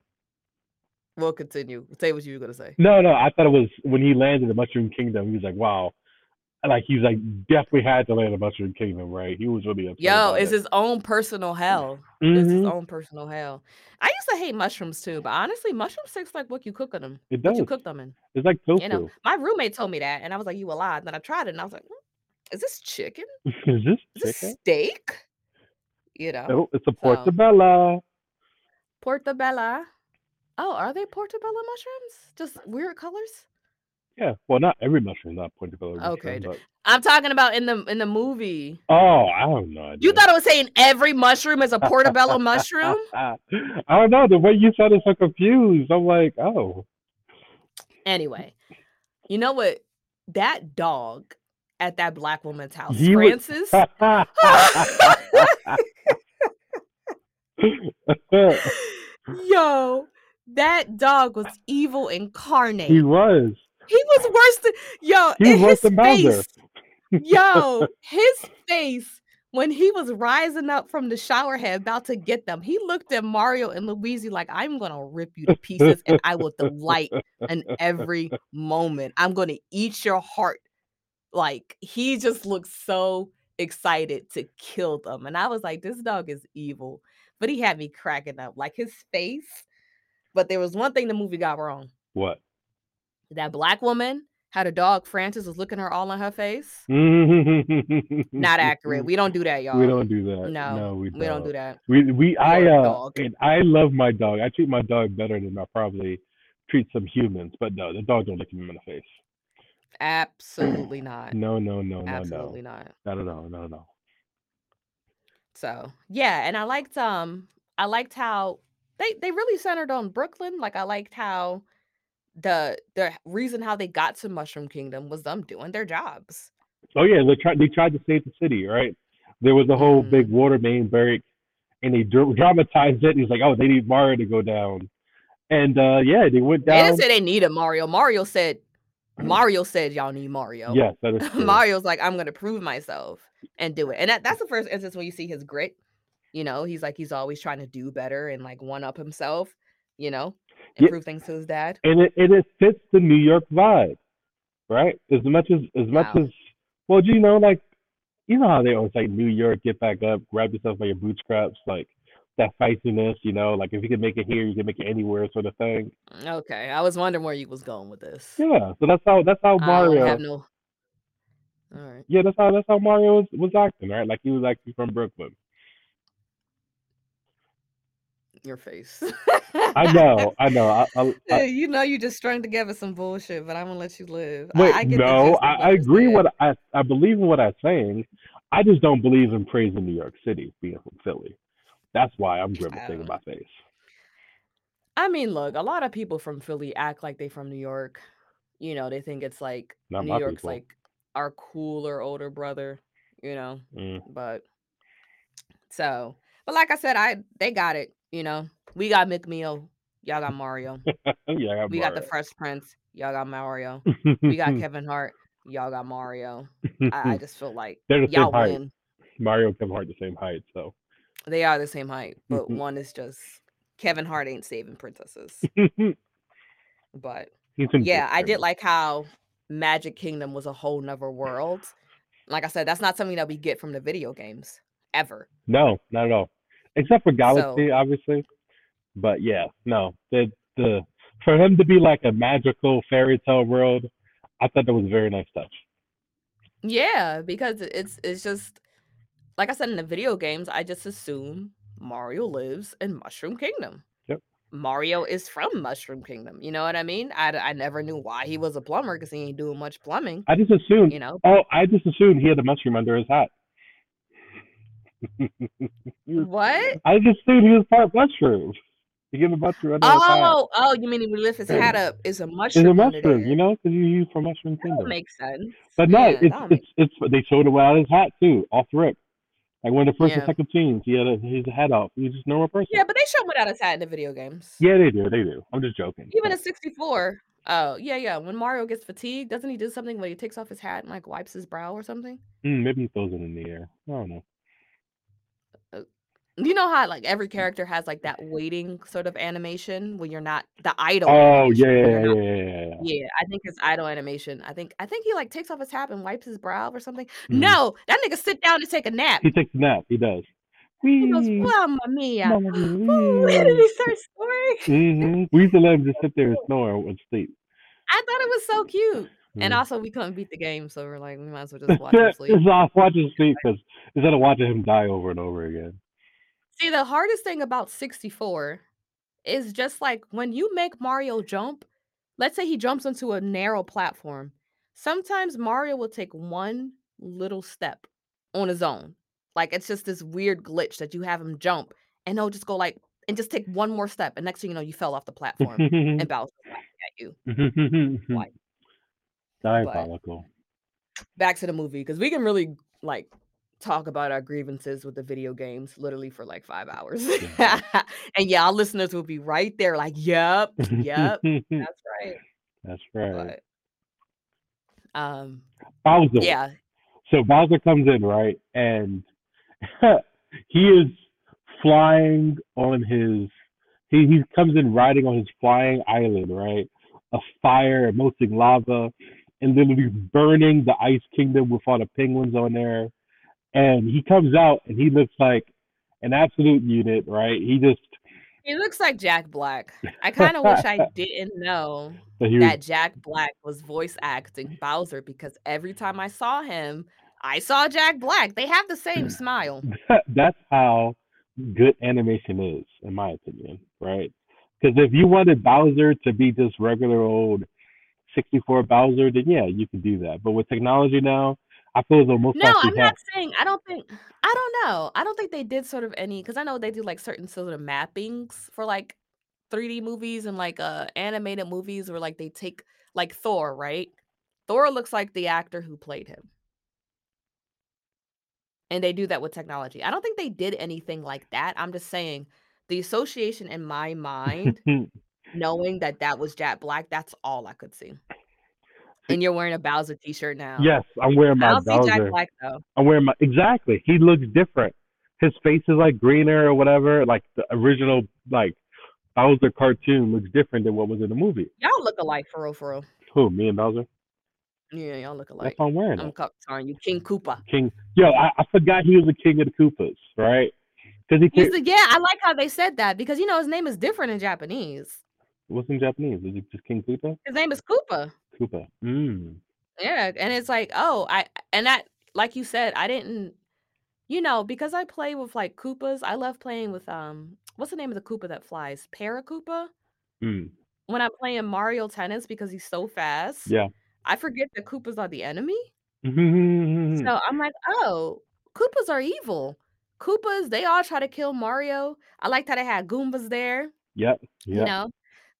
We'll continue. Say what you were gonna say. No, no, I thought it was when he landed in the Mushroom Kingdom. He was like, wow. Like he's like definitely had to land in Mushroom Kingdom, right? He was really upset. Yo, it's it. his own personal hell. It's his Mhm. own personal hell. I used to hate mushrooms too, but honestly, mushrooms taste like what you cook in them. It What does. you cook them in. It's like tofu. You know, my roommate told me that, and I was like, "You a lie?" Then I tried it, and I was like, "Hmm, "Is this chicken? Is this Is this chicken? steak?" You know, Oh, it's a So- portobello. Oh, are they portobello mushrooms? Just weird colors? Yeah. Well, not every mushroom, is not portabella. mushroom, Okay, But, I'm talking about in the in the movie. oh, I don't know. You thought I was saying every mushroom is a portobello mushroom? I don't know. The way you sounded so confused. I'm like, oh. Anyway, you know what? That dog at that black woman's house, He was Francis. Yo, that dog was evil incarnate. He was. He was worse than yo. He in was his the Bowser. face, yo, his face when he was rising up from the shower head, about to get them. He looked at Mario and Luigi like, "I'm gonna rip you to pieces, and I will delight in every moment. I'm gonna eat your heart." Like he just looked so excited to kill them, and I was like, "This dog is evil," but he had me cracking up, like his face. But there was one thing the movie got wrong. What? That black woman had a dog. Francis was looking her all in her face. Not accurate. We don't do that, y'all. We don't do that. No, no we don't. We don't do that. We we I uh and I love my dog. I treat my dog better than I probably treat some humans, but no, the dog don't look him in the face. Absolutely not. No, no, no, no, Absolutely no. not. Not at all. Not at all. So yeah, and I liked um I liked how they they really centered on Brooklyn. Like I liked how the the reason how they got to Mushroom Kingdom was them doing their jobs. Oh yeah, they tried. They tried to save the city, right? There was a whole Mhm. big water main break, and they dramatized it. And He's like, "Oh, they need Mario to go down," and uh yeah, they went They down. didn't say they needed Mario. Mario said Mario said y'all need Mario. Yes, that is true. Mario's like, I'm gonna prove myself and do it. And that, that's the first instance when you see his grit. You know, he's like he's always trying to do better and like one up himself, you know, and Yeah. prove things to his dad. and it and it fits the New York vibe, right? As much as as much Wow. as well, do you know, like you know how they always say New York, get back up, grab yourself by your bootstraps, like that feistiness, you know, like if you can make it here, you can make it anywhere, sort of thing. Okay. I was wondering where you was going with this. Yeah, so that's how that's how I Mario. have no all right. Yeah, that's how that's how Mario was, was acting, right? Like he was actually from Brooklyn. Your face. I know, I know. I, I, I, you know you just strung together some bullshit, but I'm gonna let you live. wait, I, I get no, I, agree. saying. What I I believe in what I'm saying. I just don't believe in praising New York City being from Philly. That's why I'm grimacing in Um, my face. I mean, look, a lot of people from Philly act like they from New York. You know, they think it's like Not New York's people. like our cooler older brother, you know. Mm. But so, but like I said, I they got it, you know. We got Meek Mill, y'all got Mario. yeah, I got We got the Mario. Fresh Prince, y'all got Mario. We got Kevin Hart, y'all got Mario. I, I just feel like They're the y'all height. win. Mario and Kevin Hart the same height, so They are the same height, but one is just Kevin Hart ain't saving princesses. But yeah, I did like how Magic Kingdom was a whole nother world. Like I said, that's not something that we get from the video games ever. No, not at all. Except for So Galaxy, obviously. But yeah, no. The the for him to be like a magical fairy tale world, I thought that was a very nice touch. yeah, because it's it's just like I said in the video games, I just assume Mario lives in Mushroom Kingdom. Yep. Mario is from Mushroom Kingdom. You know what I mean? I, I never knew why he was a plumber because he ain't doing much plumbing. I just assumed You know oh, I just assumed he had a mushroom under his hat. What? I just assumed he was part mushroom. He gave a mushroom under. Oh, oh, you mean he would lift his hat up? Is a mushroom. It's a mushroom you know, because you use for Mushroom That Kingdom. make sense. But no, Yeah, it's that make it's it's they showed him without his hat too, off the rip. Like one of the first and second teams, he had a, his hat off. He's just a normal person. Yeah, but they show him without his hat in the video games. Yeah, they do. They do. I'm just joking. Even in 64. Oh, yeah, yeah. When Mario gets fatigued, doesn't he do something where he takes off his hat and like wipes his brow or something? Mm, maybe he throws it in the air. I don't know. You know how like every character has like that waiting sort of animation when you're not the idle. Oh yeah, yeah, yeah, yeah, yeah. yeah. yeah, I think it's idle animation. I think I think he like takes off his hat and wipes his brow or something. Mhm. No, that nigga sit down to take a nap. He takes a nap. He does. He goes! Mamma mia. Mamma Ooh, mia. then he starts snoring. hmm We used to let him just sit there and snore and sleep. I thought it was so cute. And Mm. also we couldn't beat the game, so we're like, we might as well just watch him it's sleep. off watching sleep because instead of watching him die over and over again. See, the hardest thing about 64 is just like when you make Mario jump, let's say he jumps into a narrow platform. Sometimes Mario will take one little step on his own. Like it's just this weird glitch that you have him jump and he'll just go like and just take one more step, and next thing you know, you fell off the platform, and laughing at you. Like, but Diabolical. back to the movie because we can really like talk about our grievances with the video games literally for like five hours. Yeah. and yeah, our listeners will be right there, like, yep, yep, that's right. That's right. But um, Bowser. yeah, So Bowser comes in, right? And he is flying on his he, he comes in riding on his flying island, right? A fire emitting lava and literally burning the ice kingdom with all the penguins on there. And he comes out and he looks like an absolute unit, right? He just he looks like Jack Black. I kind of wish I didn't know he was that Jack Black was voice acting Bowser because every time I saw him, I saw Jack Black. They have the same smile. that's how good animation is, in my opinion, right? Because if you wanted Bowser to be just regular old 64 Bowser, then yeah, you could do that. But with technology now, I feel as though most No, I'm have not saying I don't think I don't know. I don't think they did sort of any because I know they do like certain sort of mappings for like 3D movies and like uh animated movies where like they take like Thor, right? Thor looks like the actor who played him. And they do that with technology. I don't think they did anything like that. I'm just saying the association in my mind, knowing that that was Jack Black, that's all I could see. And you're wearing a Bowser t-shirt now. yes, I'm wearing my don't see Jack Bowser. Black though. I'm wearing my exactly. He looks different. His face is like greener or whatever. Like the original like Bowser cartoon looks different than what was in the movie. Y'all look alike for real, for real. Who? Me and Bowser? Yeah, y'all look That's alike. why I'm wearing I'm co- you King Koopa. King. Yo, I, I forgot he was the king of the Koopas, right? Because he He's the yeah, I like how they said that because you know his name is different in Japanese. what's in Japanese? Is it just King Koopa? His name is Koopa. Koopa. Mm. Yeah, and it's like, oh, I and that like you said, I didn't you know, because I play with like Koopas, I love playing with um what's the name of the Koopa that flies? Paratroopa? Mm. When I'm playing Mario Tennis because he's so fast, Yeah. I forget that Koopas are the enemy. Mm. So I'm like, oh, Koopas are evil. Koopas, they all try to kill Mario. I liked how they had Goombas there. Yep. You know,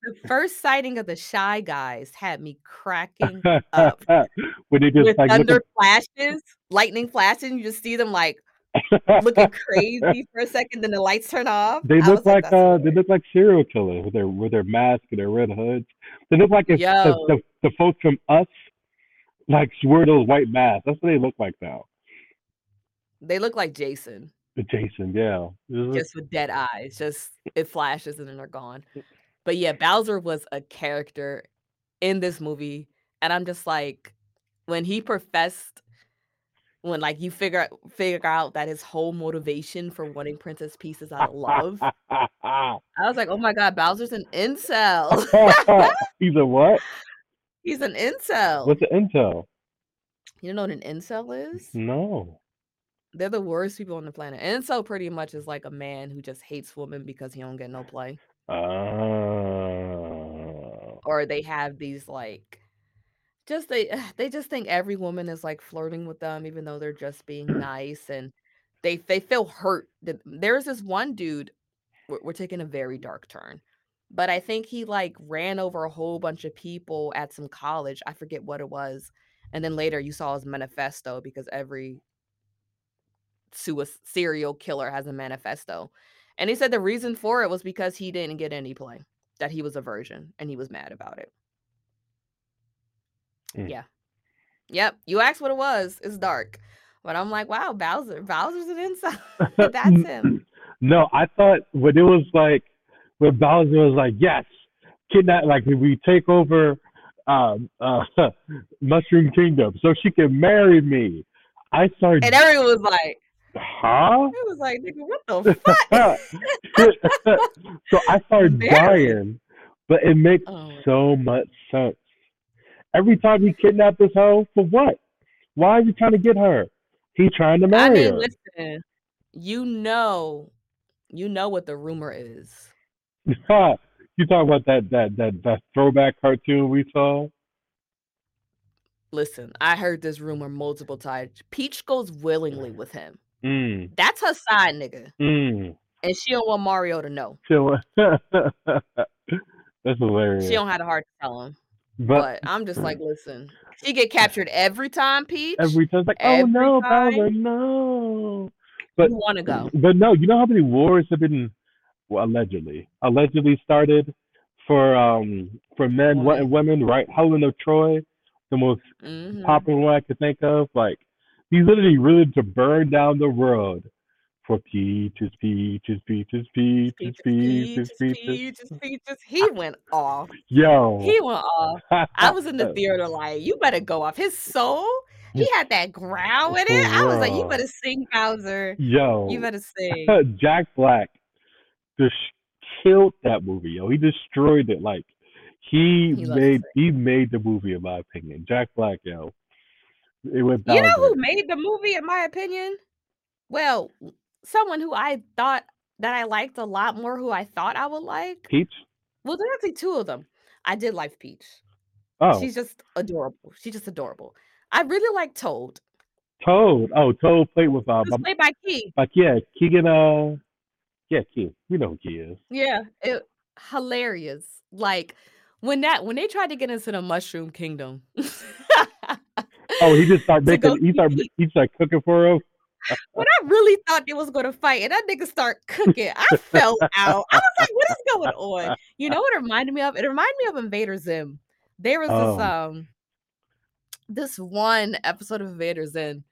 the first sighting of the Shy Guys had me cracking up. when they just With like thunder flashes, lightning flashes, you just see them like looking, looking crazy for a second, then the lights turn off. They look was like uh, they look like serial killers with their with their mask and their red hoods. They look like if the, the the folks from us like wear those white masks. That's what they look like now. They look like Jason, Jason, yeah. Just with dead eyes. Just it flashes and then they're gone. But yeah, Bowser was a character in this movie, and I'm just like, when he professed, when like you figure figure out that his whole motivation for wanting Princess Peach is out of love, I was like, oh my god, Bowser's an incel. He's a what? He's an incel. What's an incel? You don't know what an incel is? No. They're the worst people on the planet. Incel pretty much is like a man who just hates women because he don't get no play. Oh. Or they have these like just they they just think every woman is like flirting with them even though they're just being nice and they they feel hurt. There's this one dude we're, we're taking a very dark turn. But I think he like ran over a whole bunch of people at some college. I forget what it was. And then later you saw his manifesto because every serial killer has a manifesto. And he said the reason for it was because he didn't get any play, that he was a virgin and he was mad about it. Mm. Yeah. Yep. You asked what it was. It's dark. But I'm like, wow, Bowser. Bowser's an incel. That's him. No, I thought when it was like when Bowser was like, "Yes, kidnap like we take over um, uh, Mushroom Kingdom so she can marry me." I started, And everyone was like, huh? it was like, nigga, what the fuck? so I started dying, but it makes Oh. so much sense. Every time he kidnapped this hoe, for what? Why is he trying to get her? He's trying to I marry mean, her. listen, you know, you know what the rumor is. you talk about that that that that throwback cartoon we saw? Listen, I heard this rumor multiple times. Peach goes willingly with him. Mm, That's her side nigga. mm. And she don't want Mario to know. Chill. That's hilarious. She don't have the heart to tell him. but But I'm just like, listen, she get captured every time, Peach. every time it's like, oh every no, time. Bowser, no. But you want to go. but no, you know how many wars have been well, allegedly allegedly started for um for men and women, right? Helen of Troy, the most hmm popular one I could think of. Like he's literally willing to burn down the world for peaches, peaches, peaches, peaches, Peaches, peaches, peaches, peaches. He went off. Yo. He went off. I was in the theater like, you better go off. His soul, he had that growl with it. I was like, you better sing, Bowser. Yo. You better sing. Jack Black just killed that movie, yo. He destroyed it. Like he, He made he made the movie in my opinion. Jack Black, yo. It went You know who made the movie, in my opinion? Well, someone who I thought that I liked a lot more, who I thought I would like. Peach? Well, there's actually two of them. I did like Peach. Oh, She's just adorable. She's just adorable. I really like Toad. Toad. Oh, Toad played with uh He was my, played by Key. like yeah, Keegan uh yeah, Key. We know who Key is. Yeah, it hilarious. Like when that when they tried to get into the Mushroom Kingdom. Oh, he just started making he started he started cooking for him. when I really thought they was gonna fight, and that nigga start cooking, I fell out. I was like, "What is going on?" You know what it reminded me of? It reminded me of Invader Zim. There was Oh. this um this one episode of Invader Zim,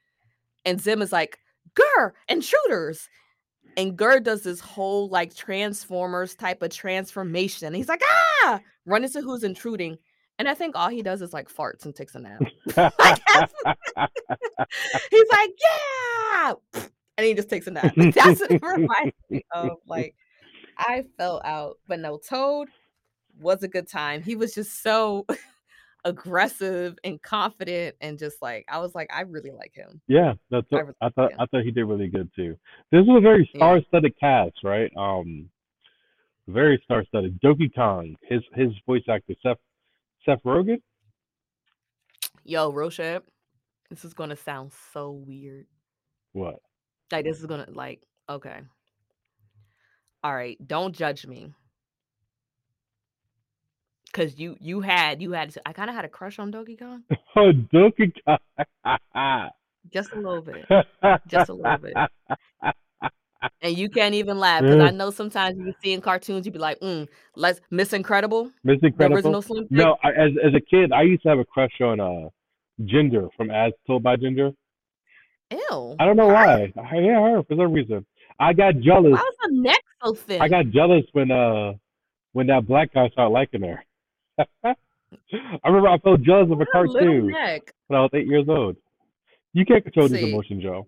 and Zim is like, "Grr, intruders!" And GIR does this whole like Transformers type of transformation. He's like, "Ah!" Run into who's intruding, and I think all he does is like farts and takes a nap. He's like, yeah, and he just takes a nap. That's what it reminds me of. Like, I fell out, but no, Toad was a good time. He was just so aggressive and confident, and just like I was like, I really like him. Yeah, that's I what really I thought. yeah. I thought he did really good too. This was a very star-studded cast, right? Um, very star-studded. Donkey Kong, his his voice actor Seth Seth Rogen. Yo, Roshan, this is gonna sound so weird. What? Like this is gonna like okay. All right, don't judge me. Cause you you had you had I kind of had a crush on Donkey Kong, Oh, Donkey Kong. just a little bit. Just a little bit. And you can't even laugh because I know sometimes you see in cartoons, you'd be like, mm, let's Miss Incredible, Miss Incredible. original No, I, as as a kid, I used to have a crush on uh Ginger from As Told by Ginger. Ew. I don't know Why? why. I, yeah, her for some reason. I got jealous. Why was her neck so thin? I got jealous when uh when that black guy started liking her. I remember I felt jealous of a What cartoon when I was eight years old. You can't control these emotions, Joe.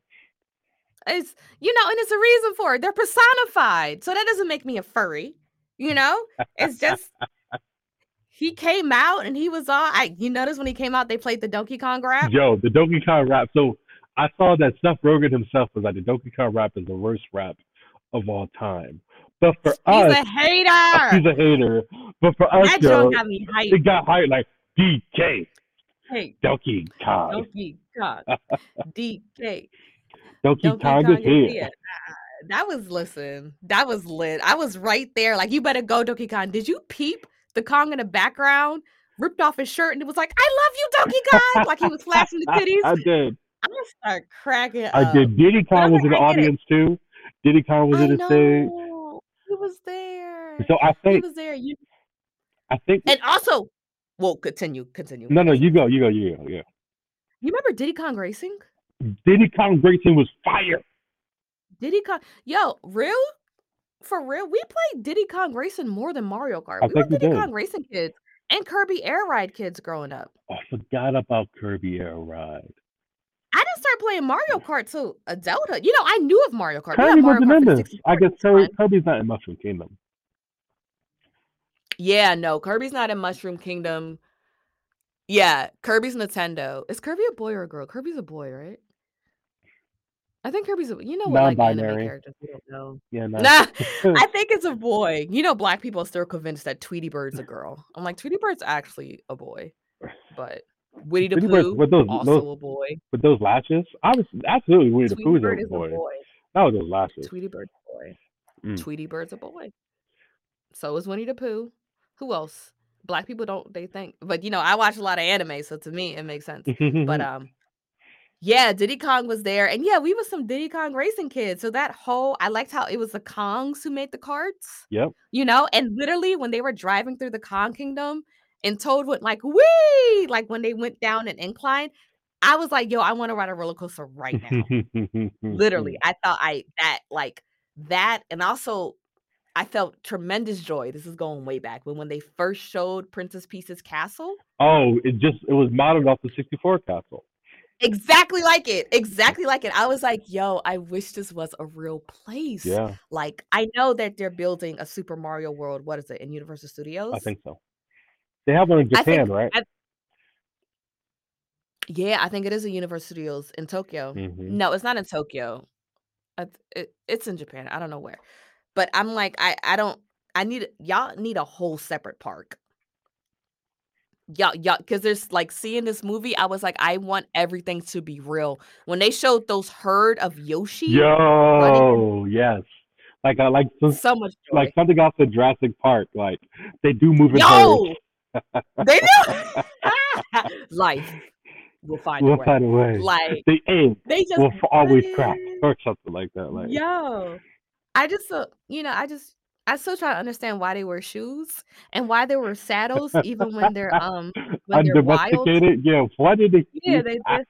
It's you know, and it's a reason for it. They're personified, so that doesn't make me a furry. You know, it's just he came out and he was all. I you notice when he came out, they played the Donkey Kong rap. Yo, the Donkey Kong rap. So I saw that Seth Rogen himself was like the Donkey Kong rap is the worst rap of all time. But for He's us, he's a hater. he's a hater. But for us, that yo, got me hyped. it got hyped like DK Hey, Donkey Kong. Donkey Kong, DK. Kong, Kong here. That was listen. That was lit. I was right there. Like you better go, Donkey Kong. Did you peep the Kong in the background? Ripped off his shirt and it was like, "I love you, Donkey Kong!" like he was flashing the titties. I did. I'm gonna start cracking I up. did. Diddy Kong was in the I get it. audience too. Diddy Kong was I in the stage. he was there. So I think He was there. You I think and also, well, continue, continue. no no you go you go you go yeah. You remember Diddy Kong Racing? Diddy Kong Racing was fire. Diddy Kong, yo, real for real, we played Diddy Kong Racing more than Mario Kart. I we were Diddy did. Kong Racing kids and Kirby Air Ride kids growing up. I forgot about Kirby Air Ride. I didn't start playing Mario Kart till adulthood. You know, I knew of Mario Kart. Kirby Mario wasn't Kart for the this. 64, I guess Kirby. Kirby's not in Mushroom Kingdom. Yeah, no, Kirby's not in Mushroom Kingdom. Yeah, Kirby's Nintendo. Is Kirby a boy or a girl? Kirby's a boy, right? I think Kirby's a you know what like anime Non-binary. characters we don't know. Yeah, no. Nah, I think it's a boy. You know, black people are still convinced that Tweety Bird's a girl. I'm like, Tweety Bird's actually a boy, but Winnie the Pooh with those- also those- a boy. With those lashes, I was absolutely Winnie the Pooh's a is a boy. boy. That was those lashes. Tweety Bird's a boy. Mm. Tweety Bird's a boy. So is Winnie the Pooh. Who else? Black people don't they think, but you know, I watch a lot of anime, so to me it makes sense. But um, yeah, Diddy Kong was there, and yeah, we were some Diddy Kong racing kids. So that whole I liked how it was the Kongs who made the carts. Yep. You know, and literally when they were driving through the Kong Kingdom, and Toad went like wee, like when they went down an incline. I was like, yo, I want to ride a roller coaster right now. literally, I thought I that like that, and also I felt tremendous joy. This is going way back when when they first showed Princess Peach's castle. Oh, it just it was modeled off the 64 castle. Exactly like it. Exactly like it. I was like, yo, I wish this was a real place. Yeah, Like, I know that they're building a Super Mario World. What is it in Universal Studios? I think so. They have one in I think Japan, right? I, yeah, I think it is a Universal Studios in Tokyo. hmm No, it's not in Tokyo. I It, it's in Japan. I don't know where. But I'm like, I I don't. I need y'all need a whole separate park. Y'all, y'all, because there's like seeing this movie, I was like, I want everything to be real. When they showed those herd of Yoshi running, Yo, yes. Like uh, like some, so much like something off the Jurassic Park. Like they do move in herds. Yo, they do. Life will find a we'll way. find a way. Like The egg they just will always crack or something like that. Like Yo, I just, uh, you know, I just, I still try to understand why they wear shoes and why they wear saddles, even when they're um when they're wild. Yeah, why did they? Yeah, they just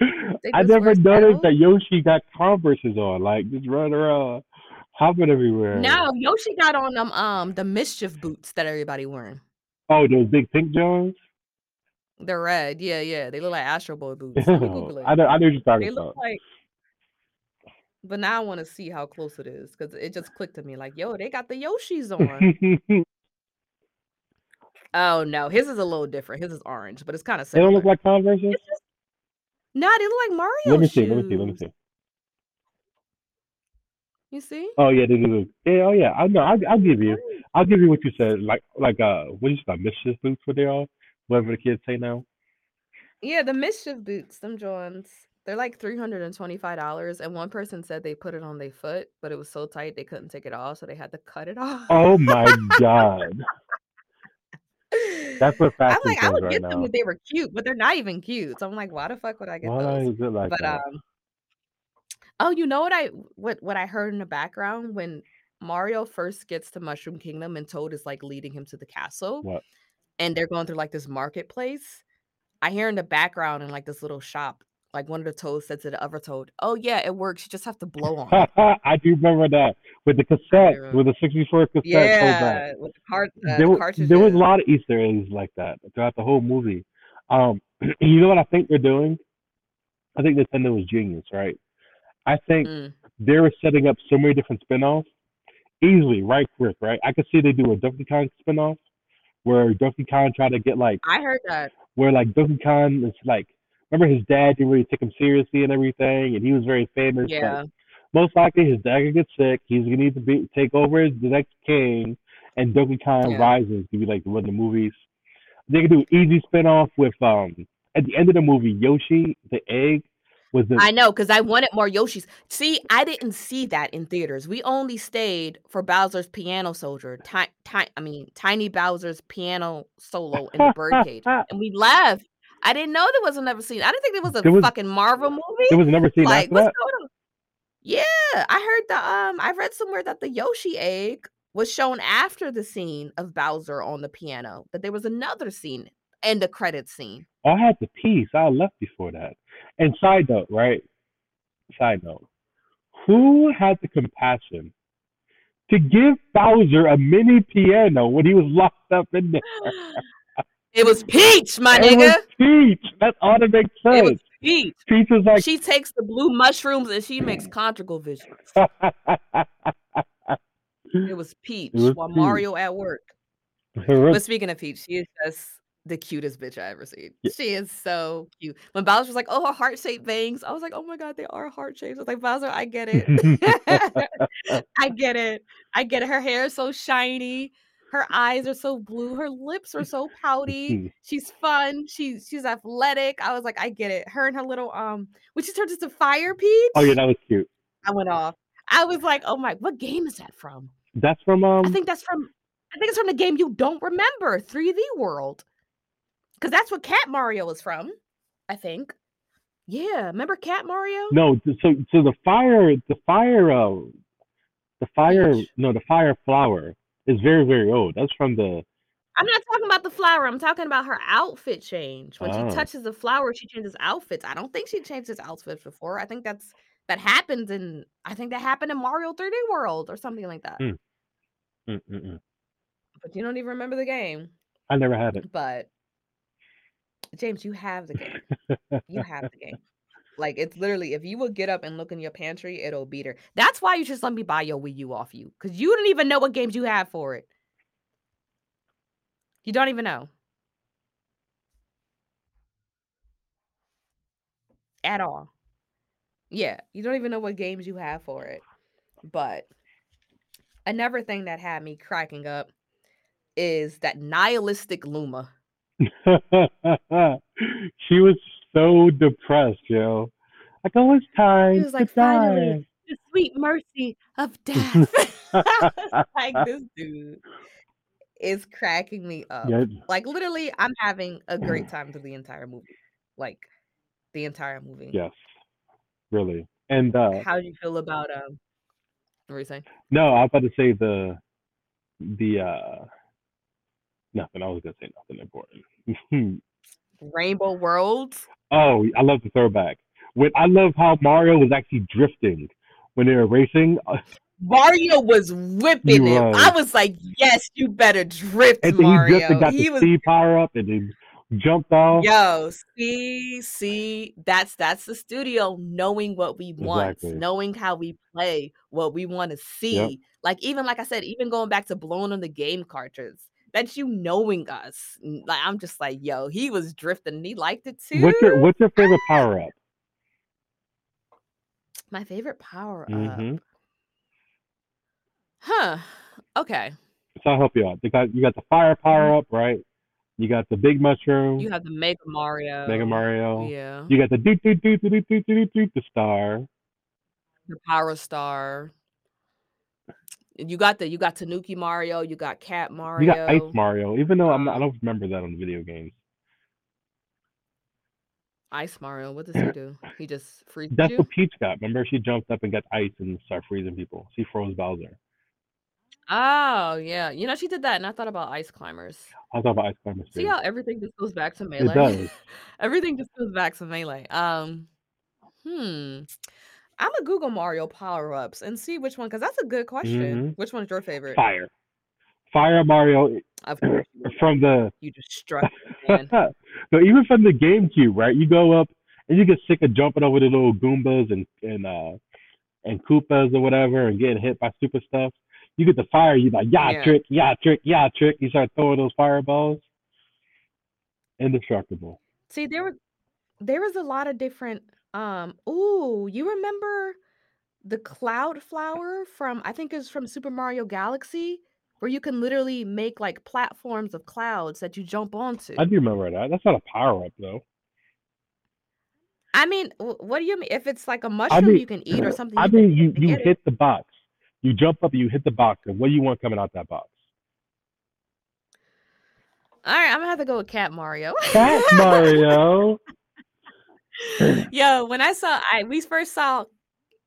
they I just never noticed saddles. that Yoshi got Converses on, like just running around, hopping everywhere. No, Yoshi got on them um the mischief boots that everybody wearing. Oh, those big pink Jones. They're red. Yeah, yeah. They look like Astro Boy boots. I know, I know you're talking They look about. like but now I want to see how close it is because it just clicked to me like, yo, they got the Yoshis on. Oh no, his is a little different. His is orange, but it's kind of they don't look like Converses. It's just no, they look like Mario. Let me see. Let me see. Let me see. You see? Oh yeah, they do. Yeah, oh yeah. I know. I'll, I'll give you. I'll give you what you said. Like like uh, what you said, mischief boots. What they are? Whatever the kids say now. Yeah, the mischief boots, them Johns. They're like three hundred and twenty-five dollars, and one person said they put it on their foot, but it was so tight they couldn't take it off, so they had to cut it off. Oh my god, that's what I'm like, I would right get them if they were cute, but they're not even cute. So I'm like, why the fuck would I get Why those? is it like But that? um, oh, you know what I what what I heard in the background when Mario first gets to Mushroom Kingdom and Toad is like leading him to the castle, What? and they're going through like this marketplace. I hear in the background in like this little shop, like one of the toads said to the other toad, "Oh yeah, it works. You just have to blow on it." I do remember that with the cassette, with the 64 cassette. Yeah, with the cart uh, There, the wa- there was a lot of Easter eggs like that throughout the whole movie. Um, you know what I think they're doing? I think Nintendo was genius, right? I think Mm. they were setting up so many different spin-offs easily, right quick, right? I could see they do a Donkey Kong spin-off where Donkey Kong tried to get like I heard that. where like Donkey Kong is like remember his dad didn't really take him seriously and everything and he was very famous, Yeah, most likely his dad could get sick, he's gonna need to be take over as the next king and Donkey Kong yeah. Rises to be like one of the movies. They could do an easy spin-off with um at the end of the movie Yoshi, the egg, was the I know because I wanted more Yoshis. See, I didn't see that in theaters. We only stayed for Bowser's Piano Soldier. Ti- ti- I mean, Tiny Bowser's piano solo in the birdcage, and we left. I didn't know there was another scene. I didn't think there was a there was fucking Marvel movie. there was another scene Like, what's that. going on? Yeah, I heard the um. I read somewhere that the Yoshi egg was shown after the scene of Bowser on the piano. That there was another scene and the credit scene. I had the piece. I left before that. And side note, right? Side note. Who had the compassion to give Bowser a mini piano when he was locked up in there? It was Peach, my It nigga. was Peach. That ought to make It was sense. Peach. Peach was like, She takes the blue mushrooms and she makes conjugal visions. It was Peach was while Peach. Mario at work. Her- But speaking of Peach, she is just the cutest bitch I ever seen. Yeah. She is so cute. When Bowser was like, "Oh, her heart shaped bangs," I was like, "Oh my god, they are heart shapes." I was like, "Bowser, I get it. I get it. I get it. Her hair is so shiny. Her eyes are so blue. Her lips are so pouty. She's fun. She's she's athletic. I was like, I get it. Her and her little um, when she turned into Fire Peach. oh yeah, that was cute. I went off. I was like, "Oh my, what game is that from?" That's from um. I think that's from. I think it's from the game you don't remember, 3D World, because that's what Cat Mario is from. I think. Yeah, remember Cat Mario? No, so so the fire, the fire, uh, the fire, no, the fire flower is very very old. That's from the. I'm not talking about the flower. I'm talking about her outfit change. When Oh. she touches the flower, she changes outfits. I don't think she changed his outfits before. I think that's that happens in. I think that happened in Mario 3D World or something like that. Mm. But you don't even remember the game. I never had it. But James, you have the game. You have the game. Like it's literally, if you would get up and look in your pantry, it'll beat her. That's why you just let me buy your Wii U off you, because you don't even know what games you have for it. You don't even know at all. Yeah, you don't even know what games you have for it. But another thing that had me cracking up is that nihilistic Luma. she was so depressed, yo. Like, oh, it's time He was like, to die. the sweet mercy of death. like this dude is cracking me up. Yeah, Like literally, I'm having a great time through the entire movie. Like the entire movie. yes, really. And uh How do you feel about um? What were you saying? no, I was about to say the the uh nothing. I was gonna say nothing important. Rainbow Worlds. Oh, I love the throwback. When I love how Mario was actually drifting when they were racing, Mario was whipping him. was. I was like, yes, you better drift, and then he drifted, Mario. got He the was speed power up, and then jumped off. Yo, see, see, that's that's the studio knowing what we want, Exactly. knowing how we play, what we want to see. Like even like I said, even going back to blowing on the game cartridge, that's you knowing us. Like I'm just like, yo, he was drifting and he liked it too. What's your What's your favorite power up? My favorite power up. hmm Huh. Okay. So I'll help you out. You got you got the fire power up, right? You got the big mushroom, Mm-hmm. You have the Mega Mario. Mega Mario. Yeah. You got the doot doot doot doot doot doot doot doot the star. The Power Star. You got the you got Tanuki Mario, you got Cat Mario. You got Ice Mario. Even though I'm not, I Um, don't remember that on the video games. Ice Mario, what does he do? He just freezes That's you? what Peach got. Remember, she jumped up and got ice and started freezing people. She froze Bowser. Oh, yeah. You know, she did that, and I thought about Ice Climbers. I thought about Ice Climbers See too. how everything just goes back to melee. It does. everything just goes back to Melee. Um, hmm. I'm gonna Google Mario power-ups and see which one, because that's a good question. hmm Which one's your favorite? Fire. Fire Mario Of course from the You just struck no, even from the GameCube, right? You go up and you get sick of jumping over the little Goombas and and uh and Koopas or whatever and getting hit by stupid stuff. You get the fire, you like yeah Yeah. trick, yeah trick, yeah trick. You start throwing those fireballs. Indestructible. See, there was there was a lot of different um ooh, you remember the cloud flower from I think it's from Super Mario Galaxy where you can literally make like platforms of clouds that you jump onto. I do remember that. That's not a power up though. I mean, wh- what do you mean if it's like a I mushroom mean, you can eat or something I you can mean you hit you get it? hit the box. You jump up and you hit the box, and what do you want coming out that box? All right, I'm gonna have to go with Cat Mario. Cat Mario. Yo, when I saw I we first saw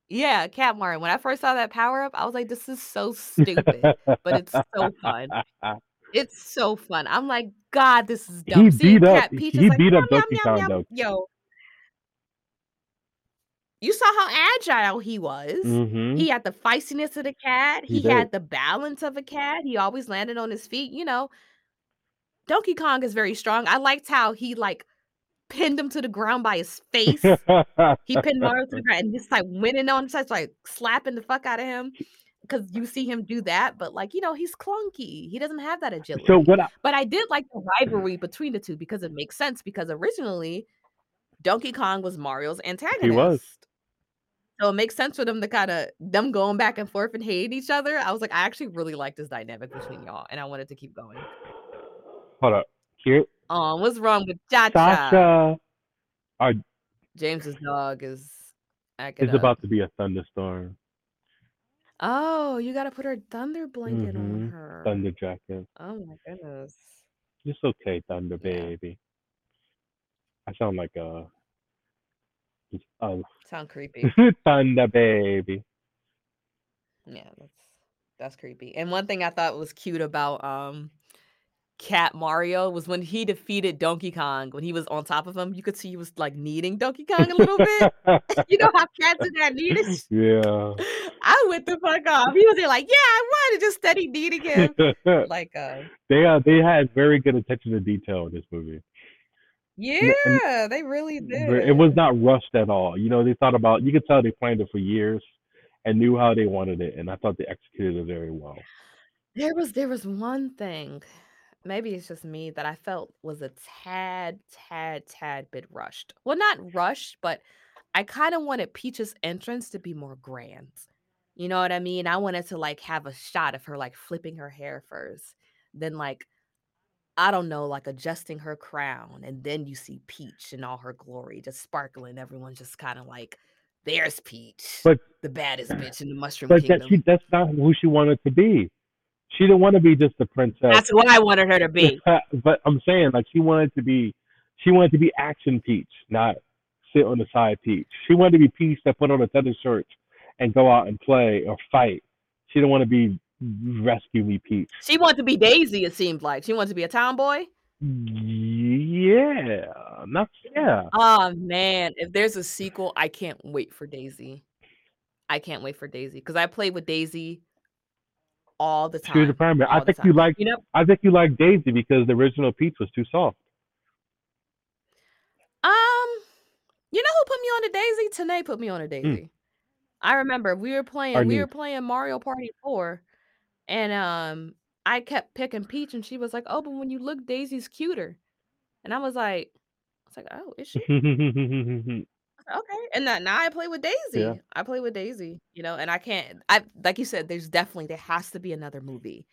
yeah, Cat Mario. When I first saw that power up, I was like, this is so stupid, but it's so fun. It's so fun. I'm like, God, this is dumb. he Seeing beat up. Peach He is like, beat up Donkey Kong though. Yo, you saw how agile he was. Mm-hmm. He had the feistiness of the cat. He He, had the balance of a cat. He always landed on his feet. You know, Donkey Kong is very strong. I liked how he like pinned him to the ground by his face. He pinned Mario to the ground and just like winning on him, starts like slapping the fuck out of him. Because you see him do that, but like you know, he's clunky. He doesn't have that agility. so what? I, But I did like the rivalry between the two because it makes sense. Because originally, Donkey Kong was Mario's antagonist. he was. So it makes sense for them to kind of them going back and forth and hating each other. I was like, I actually really like this dynamic between y'all, and I wanted to keep going. Hold up. Here, Um, what's wrong with Cha Sasha James's dog is acting is up. about to be a thunderstorm. Oh, you gotta put her thunder blanket on Mhm. her. Thunder jacket. Oh my goodness. It's okay, Thunder Yeah. baby. I sound like a uh, Sound creepy. Thunder baby. Yeah, that's that's creepy. And one thing I thought was cute about um Cat Mario was when he defeated Donkey Kong, when he was on top of him, you could see he was like kneading Donkey Kong a little bit. you know how cats do that kneading? yeah. I went the fuck off. He was there like, yeah, I wanted just steady kneading him. Like uh they uh, they had very good attention to detail in this movie. Yeah, they really did. It was not rushed at all. You know, they thought about. You could tell they planned it for years and knew how they wanted it, and I thought they executed it very well. There was there was one thing, maybe it's just me that I felt was a tad, tad, tad bit rushed. Well, not rushed, but I kind of wanted Peach's entrance to be more grand. You know what I mean? I wanted to like have a shot of her like flipping her hair first, then like I don't know, like adjusting her crown, and then you see Peach in all her glory, just sparkling. Everyone's just kind of like, "There's Peach, But the baddest bitch in the Mushroom but that Kingdom." she that's not who she wanted to be. She didn't want to be just a princess. That's what I wanted her to be. but I'm saying like she wanted to be she wanted to be action Peach, not sit on the side Peach. She wanted to be Peach that put on a tether shirt and go out and play or fight. She didn't want to be rescue me Peach. She wanted to be Daisy. It seemed like she wanted to be a tomboy. Yeah, not yeah. Oh man, if there's a sequel, I can't wait for Daisy. I can't wait for Daisy because I played with Daisy all the time. She was a primary. I think you like You know, I think you like Daisy because the original Peach was too soft. um, you know who put me on a Daisy? Tanae put me on a Daisy. I remember we were playing Our we niece. were playing Mario Party 4 and um I kept picking Peach and she was like, "Oh, but when you look Daisy's cuter." And I was like I was like, "Oh, is she?" Okay, and now, now I play with Daisy. Yeah. I play with Daisy, you know, and I can't. I like you said, there's definitely there has to be another movie,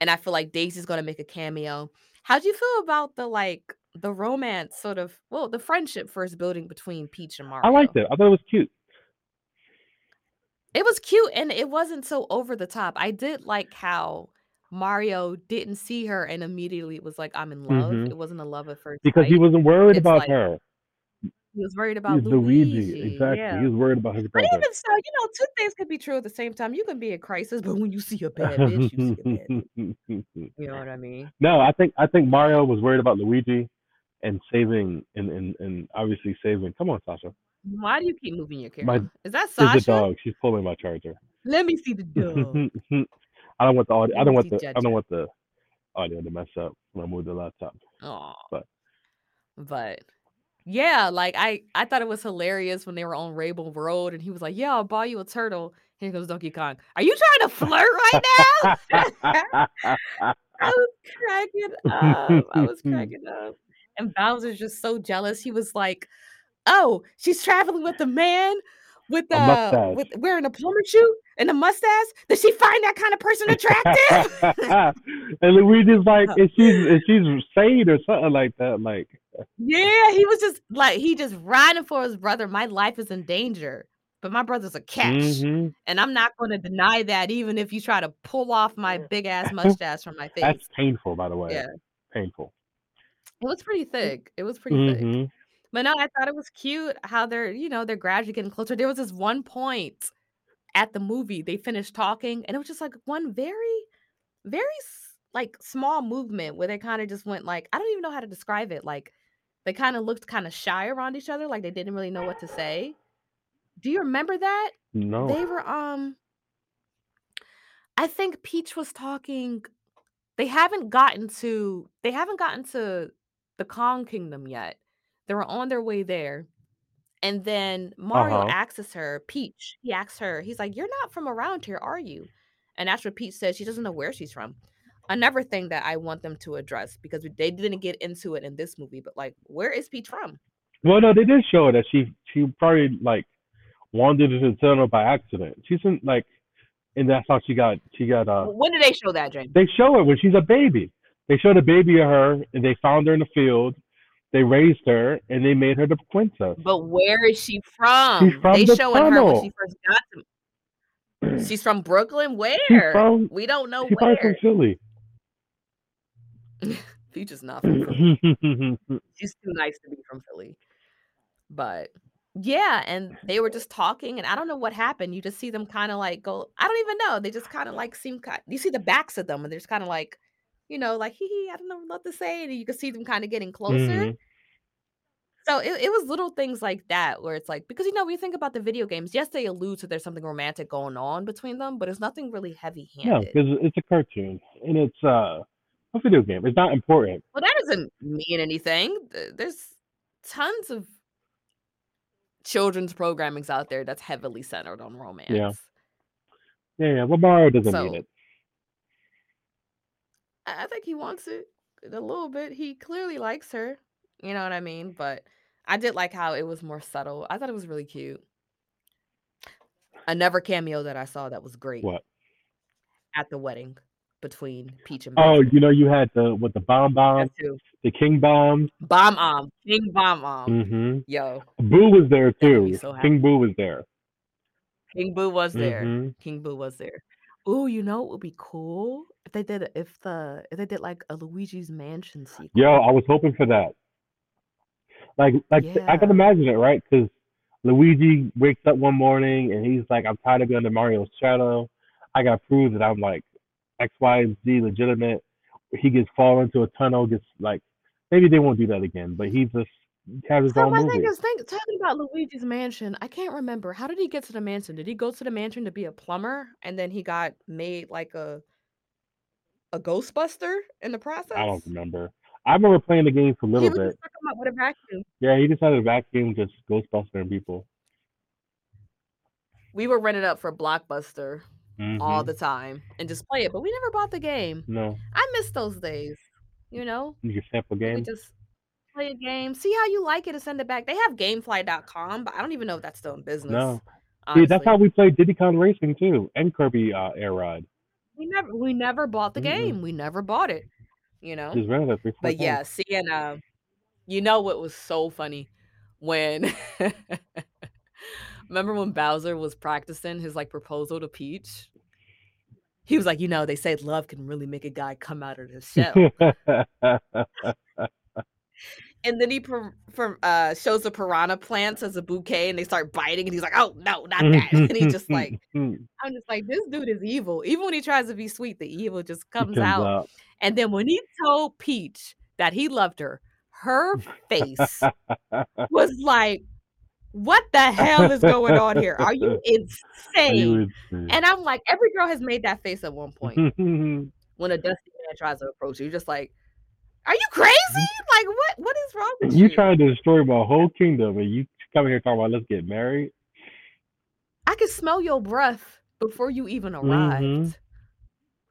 and I feel like Daisy's gonna make a cameo. How do you feel about the like the romance sort of well the friendship first building between Peach and Mario? I liked it. I thought it was cute. It was cute and it wasn't so over the top. I did like how Mario didn't see her and immediately was like, "I'm in love." Mhm. It wasn't a love at first Because he wasn't worried It's about like her. He was worried about Luigi. Luigi. Exactly. Yeah. He was worried about his But even so, you know, two things could be true at the same time. You can be in crisis, but when you see a bad bitch, you see a bad bitch. You know what I mean? no, I think I think Mario was worried about Luigi and saving and and, and obviously saving. Come on, Sasha. Why do you keep moving your My- Is that It's the dog. She's pulling my charger. Let me see the dog. I don't want the audio. I don't want the. Luigi I don't want the audio to mess up when I move the laptop. Aw. But- but yeah, like I I thought it was hilarious when they were on Rainbow Road and he was like, "Yeah, I'll buy you a turtle." Here comes Donkey Kong. Are you trying to flirt right now? I was cracking up. I was cracking up. And Bowser's just so jealous. He was like, "Oh, she's traveling with a man with uh with wearing a plumber suit and a mustache. Does she find that kind of person attractive?" and Luigi's like, is she's is she's sane or something like that? Like, yeah, he was just like he just riding for his brother. My life is in danger, but my brother's a catch, mhm. and I'm not going to deny that, even if you try to pull off my big ass mustache from my face. that's painful, by the way. Yeah. Painful. It was pretty thick. It was pretty thick. Mhm. But no, I thought it was cute how they're, you know, they're gradually getting closer. There was this one point at the movie, they finished talking, and it was just like one very, very like small movement where they kind of just went like, I don't even know how to describe it. Like they kind of looked kind of shy around each other, like they didn't really know what to say. Do you remember that? No. They were um I think Peach was talking they haven't gotten to they haven't gotten to the Kong Kingdom yet. They were on their way there. And then Mario Uh-huh. asks her, Peach, he asks her, he's like, You're not from around here, are you? And that's what Peach says. She doesn't know where she's from. Another thing that I want them to address because they didn't get into it in this movie, but like, where is Pete from? Well, no, they did show that she she probably like wandered into the tunnel by accident. She's in like, and that's how she got she got uh. when did they show that, James? They show it when she's a baby. They showed a baby of her, and they found her in the field. They raised her, and they made her the princess. But where is she from? She's from they the showing her when she first got to She's from Brooklyn. Where? from We don't know she's probably from. Philly. Peach is not from Philly. She's too nice to be from Philly. But yeah, and they were just talking, and I don't know what happened. You just see them kind of like go. I don't even know. They just kind of like seem. You see the backs of them, and they're just kind of like, you know, like hee hee. I don't know what to say, and you can see them kind of getting closer. Mhm. So it, it was little things like that where it's like because you know when you think about the video games, yes, they allude to there's something romantic going on between them, but it's nothing really heavy handed. No, because it's a cartoon and it's uh a video game. It's not important. Well, that doesn't mean anything. There's tons of children's programmings out there that's heavily centered on romance. Yeah, yeah. But Mario doesn't need So it. I I think he wants it a little bit. He clearly likes her. You know what I mean? But I did like how it was more subtle. I thought it was really cute. Another cameo that I saw that was great What? at the wedding between Peach and Oh, you know, you had the with the bomb bomb, the king bomb. Bob-omb. King Bob-omb. Mm-hmm. Yo, Boo was there that made me too. so. King Boo was there. King Boo was there. Mm-hmm. King Boo was there. Ooh, you know it would be cool if they did if the if they did like a Luigi's Mansion sequel. Yo, I was hoping for that. Like, like I can imagine it, right? Because Luigi wakes up one morning and he's like, "I'm tired of being under Mario's shadow. I gotta prove that I'm like X, Y, and Z legitimate." He gets fall into a tunnel, gets like maybe they won't do that again, but he just has his So own my thing movie. is think talking about Luigi's Mansion, I can't remember. How did he get to the mansion? Did he go to the mansion to be a plumber and then he got made like a a Ghostbuster in the process? I don't remember. I remember playing the game for a He little was bit. just stuck him up with a vacuum. Yeah, he just had a vacuum, just Ghostbustering people. We were rented up for Blockbuster all hmm the time and just play it, but we never bought the game. No, I miss those days. You know? you can sample We games. just play a game, see how you like it, and send it back. They have Gamefly.com, but I don't even know if that's still in business. No, see, that's how we played Diddy Kong Racing too, and Kirby uh, Air Ride. we never we never bought the Mm-mm. game. We never bought it. You know. Just rented it three, four But times. yeah, seeing uh, you know what was so funny when remember when Bowser was practicing his like proposal to Peach? He was like, you know, they say love can really make a guy come out of his shell. and then he per, per, uh, shows the piranha plants as a bouquet, and they start biting, and he's like, "Oh no, not that!" and he's just like, "I'm just like, this dude is evil. Even when he tries to be sweet, the evil just comes comes out." out. And then when he told Peach that he loved her, her face was like, "What the hell is going on here? Are you insane?" And I'm like, every girl has made that face at one point when a dusty man tries to approach you. You're just like, "Are you crazy? Like, what? What is wrong with you you?" trying to destroy my whole kingdom, and you come here talking about let's get married. I can smell your breath before you even Mm-hmm. arrived.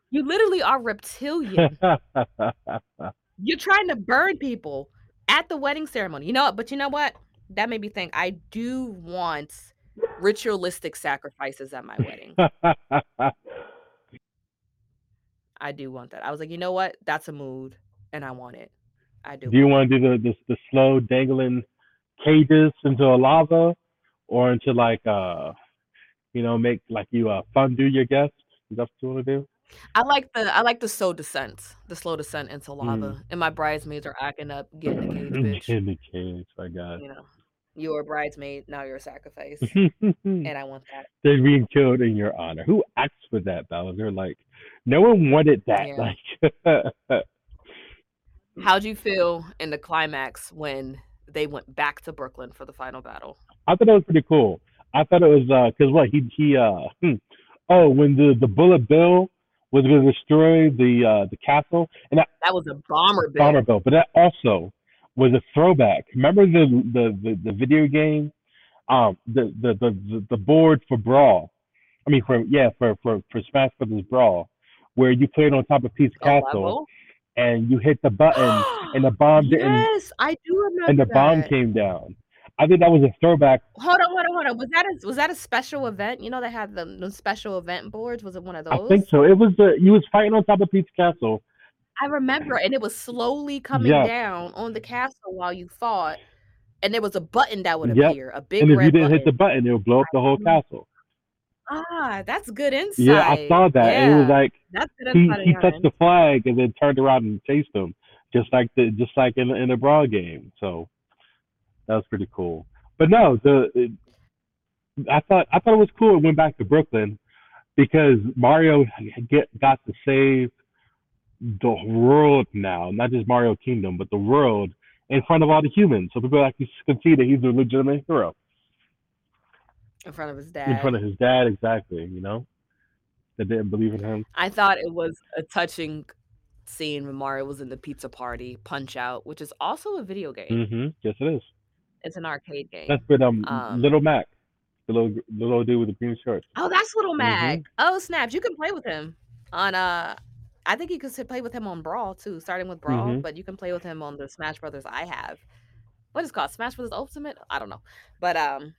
You literally are reptilian. You're trying to burn people at the wedding ceremony. You know what? But you know what? That made me think I do want ritualistic sacrifices at my wedding. I do want that. I was like, you know what? That's a mood, and I want it. I do. do you want to do the, the the slow dangling cages into a lava, or into like uh, you know, make like you uh fondue your guests? Is that what you want to do? It. I like the I like the slow descent, the slow descent into Mm. lava. And my bridesmaids are acting up, get in the cage, bitch. In the cage, my God. You know, you were a bridesmaid, now you're a sacrifice, and I want that. They're being killed in your honor. Who asked for that, Bowser? Like, no one wanted that. Yeah. Like, How'd you feel in the climax when they went back to Brooklyn for the final battle? I thought that was pretty cool. I thought it was because what he he uh hmm. oh when the the bullet bill was going to destroy the uh the castle and that That was a bomber bill. bomber bill, but that also was a throwback. Remember the the the, the video game, um the, the the the board for Brawl. I mean for yeah for for for Smash Brothers Brawl, where you played on top of Peach A Castle level? and you hit the button and the bomb didn't yes, I do remember and the bomb came down. I think that was a throwback. Hold on, hold on, hold on. Was that a was that a special event? You know they had the, the special event boards. Was it one of those? I think so. It was the you was fighting on top of Peach Castle. I remember, and it was slowly coming Yes. down on the castle while you fought, and there was a button that would Yep. appear, a big And if red you didn't button. hit the button, it would blow up the whole Mhm. castle. Ah, that's good insight. Yeah, I saw that, and it was like That's good he he touched the flag and then turned around and chased him, just like the just like in in the Brawl game. So that was pretty cool. But no, the it, I thought I thought it was cool. It went back to Brooklyn because Mario get got to save the world now, not just Mario Kingdom, but the world in front of all the humans, so people actually can see that he's a legitimate hero In front of his dad. in front of his dad. Exactly, you know, that didn't believe in him. I thought it was a touching scene when Mario was in the pizza party, Punch-Out!, which is also a video game. hmm Yes, it is. It's an arcade game. That's with um Um Little Mac, the little the little dude with the green shorts. Oh, that's Little Mac. Mhm. Oh, snaps. You can play with him on, uh I think you can play with him on Brawl too, starting with Brawl, Mhm. but you can play with him on the Smash Brothers I have. What is it called? Smash Brothers Ultimate? I don't know. But, um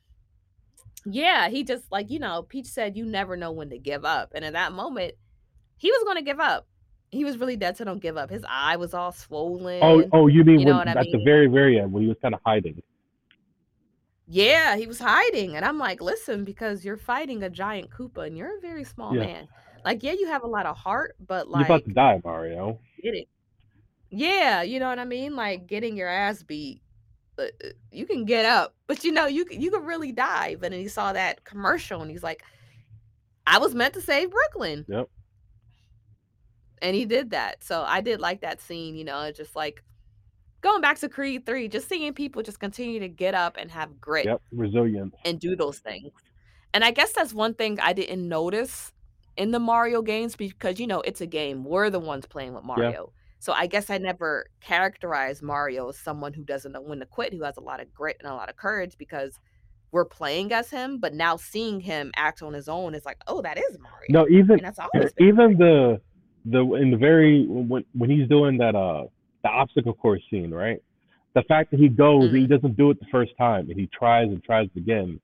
yeah, he just like, you know, Peach said, "You never know when to give up," and in that moment, he was gonna give up. He was really dead to don't give up. His eye was all Oh swollen. oh, oh, you mean You know when I at the very very end when he was kind of hiding? Yeah, he was hiding, and I'm like, "Listen, because you're fighting a giant Koopa, and you're a very small Yeah. man. Like, yeah, you have a lot of heart, but, like, You're about to like, die, Mario. get it." Yeah, you know what I mean? Like, getting your ass beat, uh, uh, you can get up, but, you know, you can you can really die, but then he saw that commercial, and he's like, "I was meant to save Brooklyn." Yep. And he did that, so I did like that scene, you know, it's just like going back to Creed 3, just seeing people just continue to get up and have grit Yep, resilience. and do those things. And I guess that's one thing I didn't notice in the Mario games because, you know, it's a game. We're the ones playing with Yeah. Mario. So I guess I never characterized Mario as someone who doesn't know when to quit, who has a lot of grit and a lot of courage because we're playing as him, but now seeing him act on his own is like, "Oh, that is Mario." No, even And that's always been even Mario. the the in the very when when he's doing that uh the obstacle course scene, right? The fact that he goes and he Mhm. doesn't do it the first time and he tries and tries again.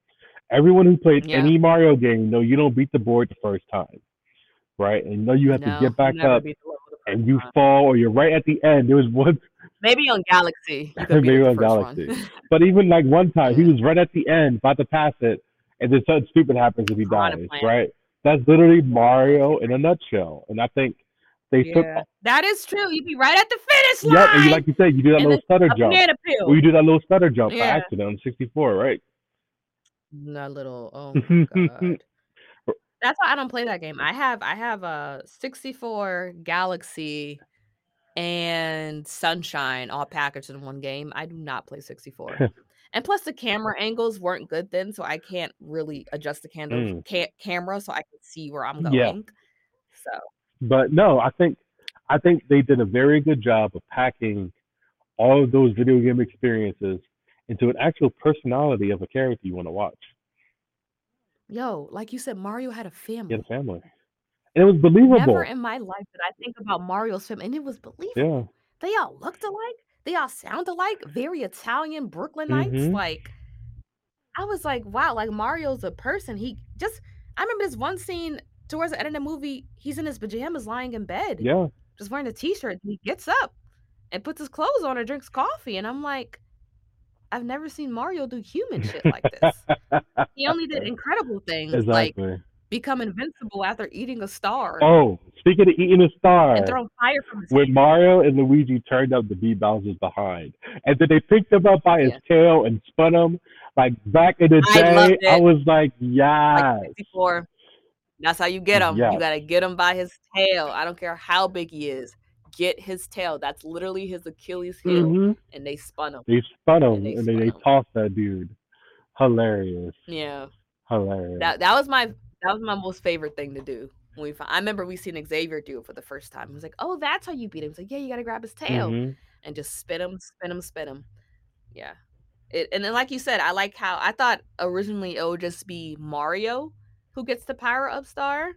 Everyone who played Yeah. any Mario game know you don't beat the board the first time, right? And know you have to get back up beat the level the and you fall or you're right at the end. There was one Maybe on Galaxy, you could beat maybe on Galaxy, but even like one time he was right at the end, about to pass it, and then something stupid happens if he dies, right? That's literally Mario in a nutshell. And I think they took That is true, you'd be right at the finish line. Yep, and you, like you said, you do that and little stutter a jump, banana or you do that little stutter jump by Yeah. accident on 64, right? That little oh my god. That's why I don't play that game. I have I have a 64, Galaxy, and Sunshine all packaged in one game. I do not play 64. And plus the camera angles weren't good then, so I can't really adjust the candles Mm. ca camera so I can see where I'm Yeah. going. So But no, I think I think they did a very good job of packing all of those video game experiences into an actual personality of a character you wanna watch. Yo, like you said, Mario had a He had a family. family. And it was believable. Never believable. in my life did I think about Mario's family, and it was Yeah. believable. They all looked alike, they all sound alike, very Italian Brooklynites, Mhm. like I was like, "Wow, like, Mario's a person." He just I remember this one scene towards the end of the movie, he's in his pajamas lying in bed, Yeah. just wearing a t-shirt, he gets up and puts his clothes on and drinks coffee, and I'm like, "I've never seen Mario do human shit like this." He only did incredible things, like become invincible after eating a star Oh, speaking of eating a and star, throwing fire from his when. Mario and Luigi turned up to beat Bowser's behind, and then they picked him up by his Yeah. tail and spun him, like back in the I day, I was like, Like yes. 64. That's how you get him. Yes. You gotta get him by his tail. I don't care how big he is. Get his tail. That's literally his Achilles heel, Mhm. and they spun him, They spun and him they and then spun they tossed that dude. Hilarious. Yeah. Hilarious. That that was my that was my most favorite thing to do when we found I remember we seen Xavier do it for the first time. He was like, "Oh, that's how you beat him." He's like, "Yeah, you gotta grab his tail Mhm. and just spin him, spin him, spin him." Yeah. It and then like you said, I like how I thought originally it would just be Mario who gets the power up star,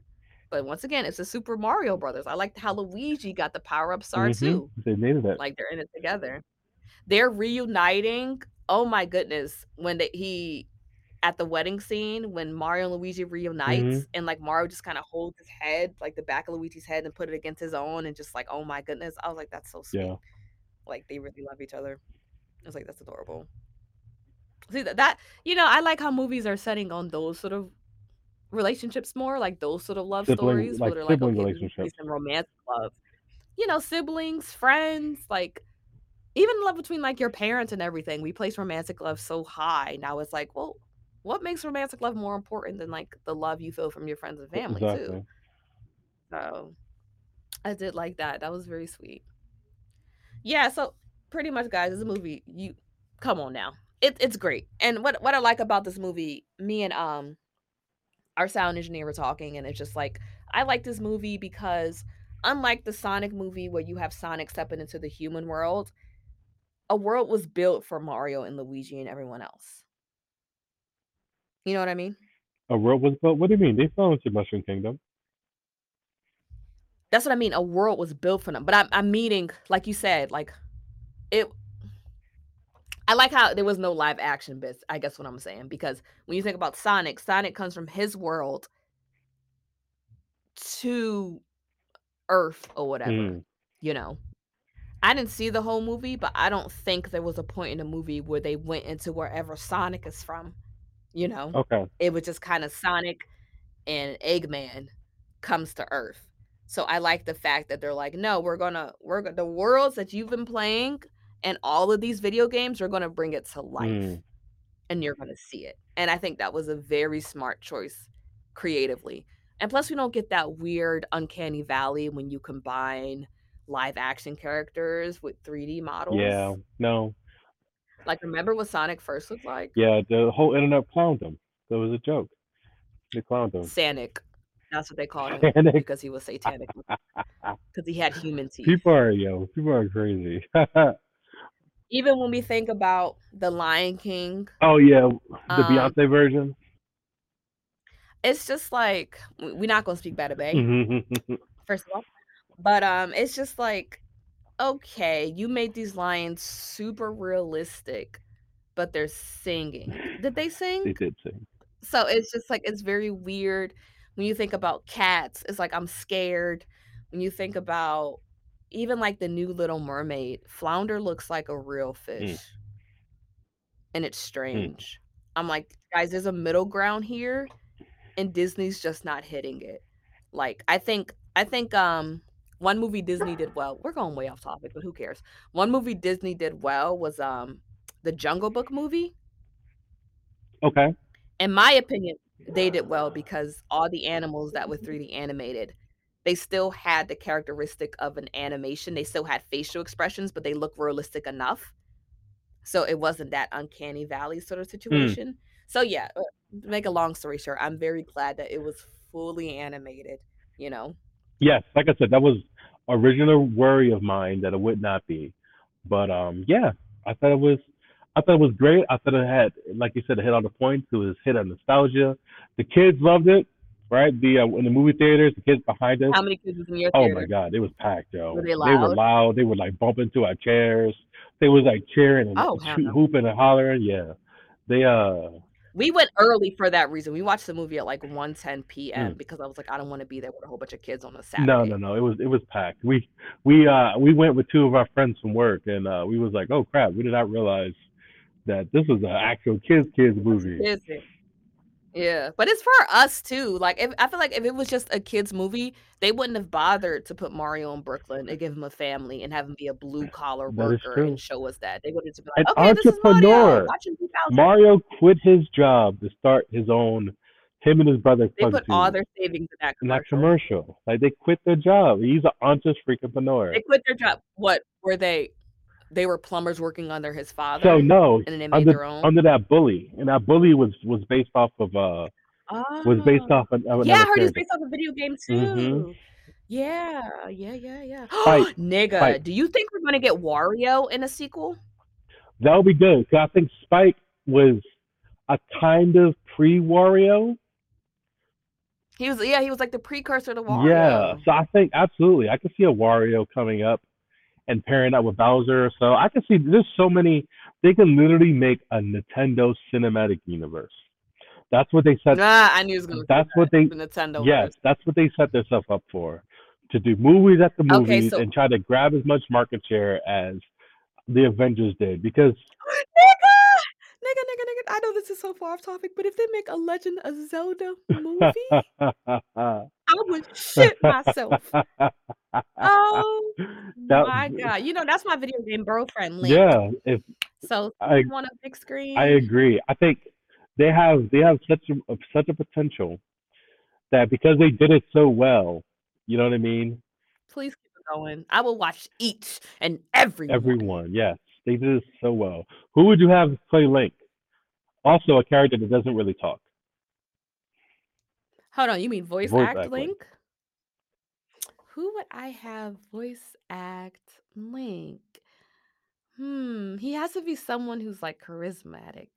but once again, it's a Super Mario Brothers. I liked how Luigi got the power up star Mhm. too. They needed it. Like they're in it together. They're reuniting. Oh my goodness, when they he at the wedding scene when Mario and Luigi reunites Mhm. and like Mario just kind of holds his head, like the back of Luigi's head and put it against his own and just like, oh my goodness. I was like, that's so sweet. Yeah. Like they really love each other. I was like, that's adorable. See that that you know, I like how movies are setting on those sort of relationships more, like those sort of love Sibling stories where they're like, "Okay, relationships. on romantic love." You know, siblings, friends, like, even love between, like, your parents and everything. We place romantic love so high. Now it's like, well, what makes romantic love more important than, like, the love you feel from your friends and family too? So, I did like that. That was very sweet. Yeah, so pretty much, guys, it's a movie, you come on now. It it's great. And what what I like about this movie, me and, um, our sound engineer were talking, and it's just like, I like this movie because unlike the Sonic movie where you have Sonic stepping into the human world, a world was built for Mario and Luigi and everyone else. You know what I mean? A world was built? What do you mean? They fell into Mushroom Kingdom. That's what I mean, a world was built for them, but I'm I'm meaning, like you said, like, it I like how there was no live action bits, I guess what I'm saying, because when you think about Sonic, Sonic comes from his world to Earth or whatever, Mm. you know? I didn't see the whole movie, but I don't think there was a point in the movie where they went into wherever Sonic is from, you know? Okay. It was just kinda Sonic and Eggman comes to Earth. So I like the fact that they're like, "No, we're gonna we're the worlds that you've been playing and all of these video games, we're gonna bring it to life, Mm. and you're gonna see it." And I think that was a very smart choice creatively. And plus, we don't get that weird uncanny valley when you combine live action characters with 3D models. Yeah. No. Like, remember what Sonic first looked like? Yeah, the whole internet clowned him. That was a joke. They clowned him. Sanic. That's what they called him because he was satanic because he had human teeth. People are yo, people are crazy. Even when we think about The Lion King Oh, yeah, the Um Beyonce version? it's just like we're not gonna speak bad Mhm. first of all, but, um, it's just like, okay, you made these lions super realistic, but they're singing. Did they sing? They did sing. So, it's just like it's very weird when you think about cats, it's like, I'm scared. When you think about even, like, the new Little Mermaid, Flounder looks like a real fish. Mm. And it's Mm. strange. I'm like, "Guys, there's a middle ground here, and Disney's just not hitting it." Like, I think I think, um, one movie Disney did well we're going way off topic, but who cares? One movie Disney did well was, um, the Jungle Book movie. Okay. In my opinion, they did well because all the animals that were 3D animated, they still had the characteristic of an animation, they still had facial expressions, but they look realistic enough. So, it wasn't that uncanny valley sort of Mm. situation. So, yeah, uh, to make a long story short, I'm very glad that it was fully animated, you know? Yes, like I said, that was original worry of mine that it would not be. But, um, yeah, I thought it was I thought it was great. I thought it had, like you said, it hit all the points. It was hit on nostalgia. The kids loved it, right? The uh, in the movie theaters, the kids behind us. How many kids was in your theater? Oh my god, it was packed, yo. Were they loud? They were loud? They would like bump into our chairs. They was like cheering and Oh, shoot, hooping and hollering. Yeah, they uh. We went early for that reason. We watched the movie at, like, 1:10 PM Mm. because I was like, "I don't wanna be there with a whole bunch of kids on a No, Saturday." no, no. It was it was packed. We we uh we went with two of our friends from work, and uh we was like, oh crap, we did not realize that this was an actual kids kids movie. Is it? Yeah, but it's for us too. Like, if I feel like if it was just a kids movie, they wouldn't have bothered to put Mario in Brooklyn and give him a family and have him be a blue collar worker and show us that. They would have been An like, "Okay, this is Mario entrepreneur. Mario quit his job to start his own. Him and his brother They put all their savings in that in that commercial. commercial. Like they quit their job. He's an entrepreneur. They quit their job. What were they? They were plumbers working under his father. So no, and then they made under their own? under that bully, and that bully was was based off of uh was based Oh. off of Yeah, I heard character. based off a video game Mhm. too. Yeah, yeah, yeah, yeah. Fight, Nigga, fight. do you think we're gonna get Wario in a sequel? That would be good. 'cause I think Spike was a kind of pre Wario. He was yeah, he was like the precursor to Wario. Yeah. So I think absolutely, I could see a Wario coming up and pairing up with Bowser. So I can see there's so many. They can literally make a Nintendo cinematic universe. That's what they said. Nah, I knew he was gonna say That's that. what they. The Nintendo Yes, that's what they set themselves up for. To do movies at the Okay, movies so and try to grab as much market share as the Avengers did. Because Nigga! nigga, nigga. I know this is so far off topic, but if they make a Legend of Zelda movie, I would shit myself. Oh That- my god! You know that's my video game girlfriend Link. yeah, if So I want a big screen? I agree. I think they have they have such a such a potential that because they did it so well, you know what I mean? Please keep it going. I will watch each and every one. Everyone, yes, they did it so well. Who would you have play Link? Also, a character that doesn't really talk. Hold on, you mean voice, Voice act act Link. Link? Who would I have voice act Link? Hmm, he has to be someone who's like charismatic.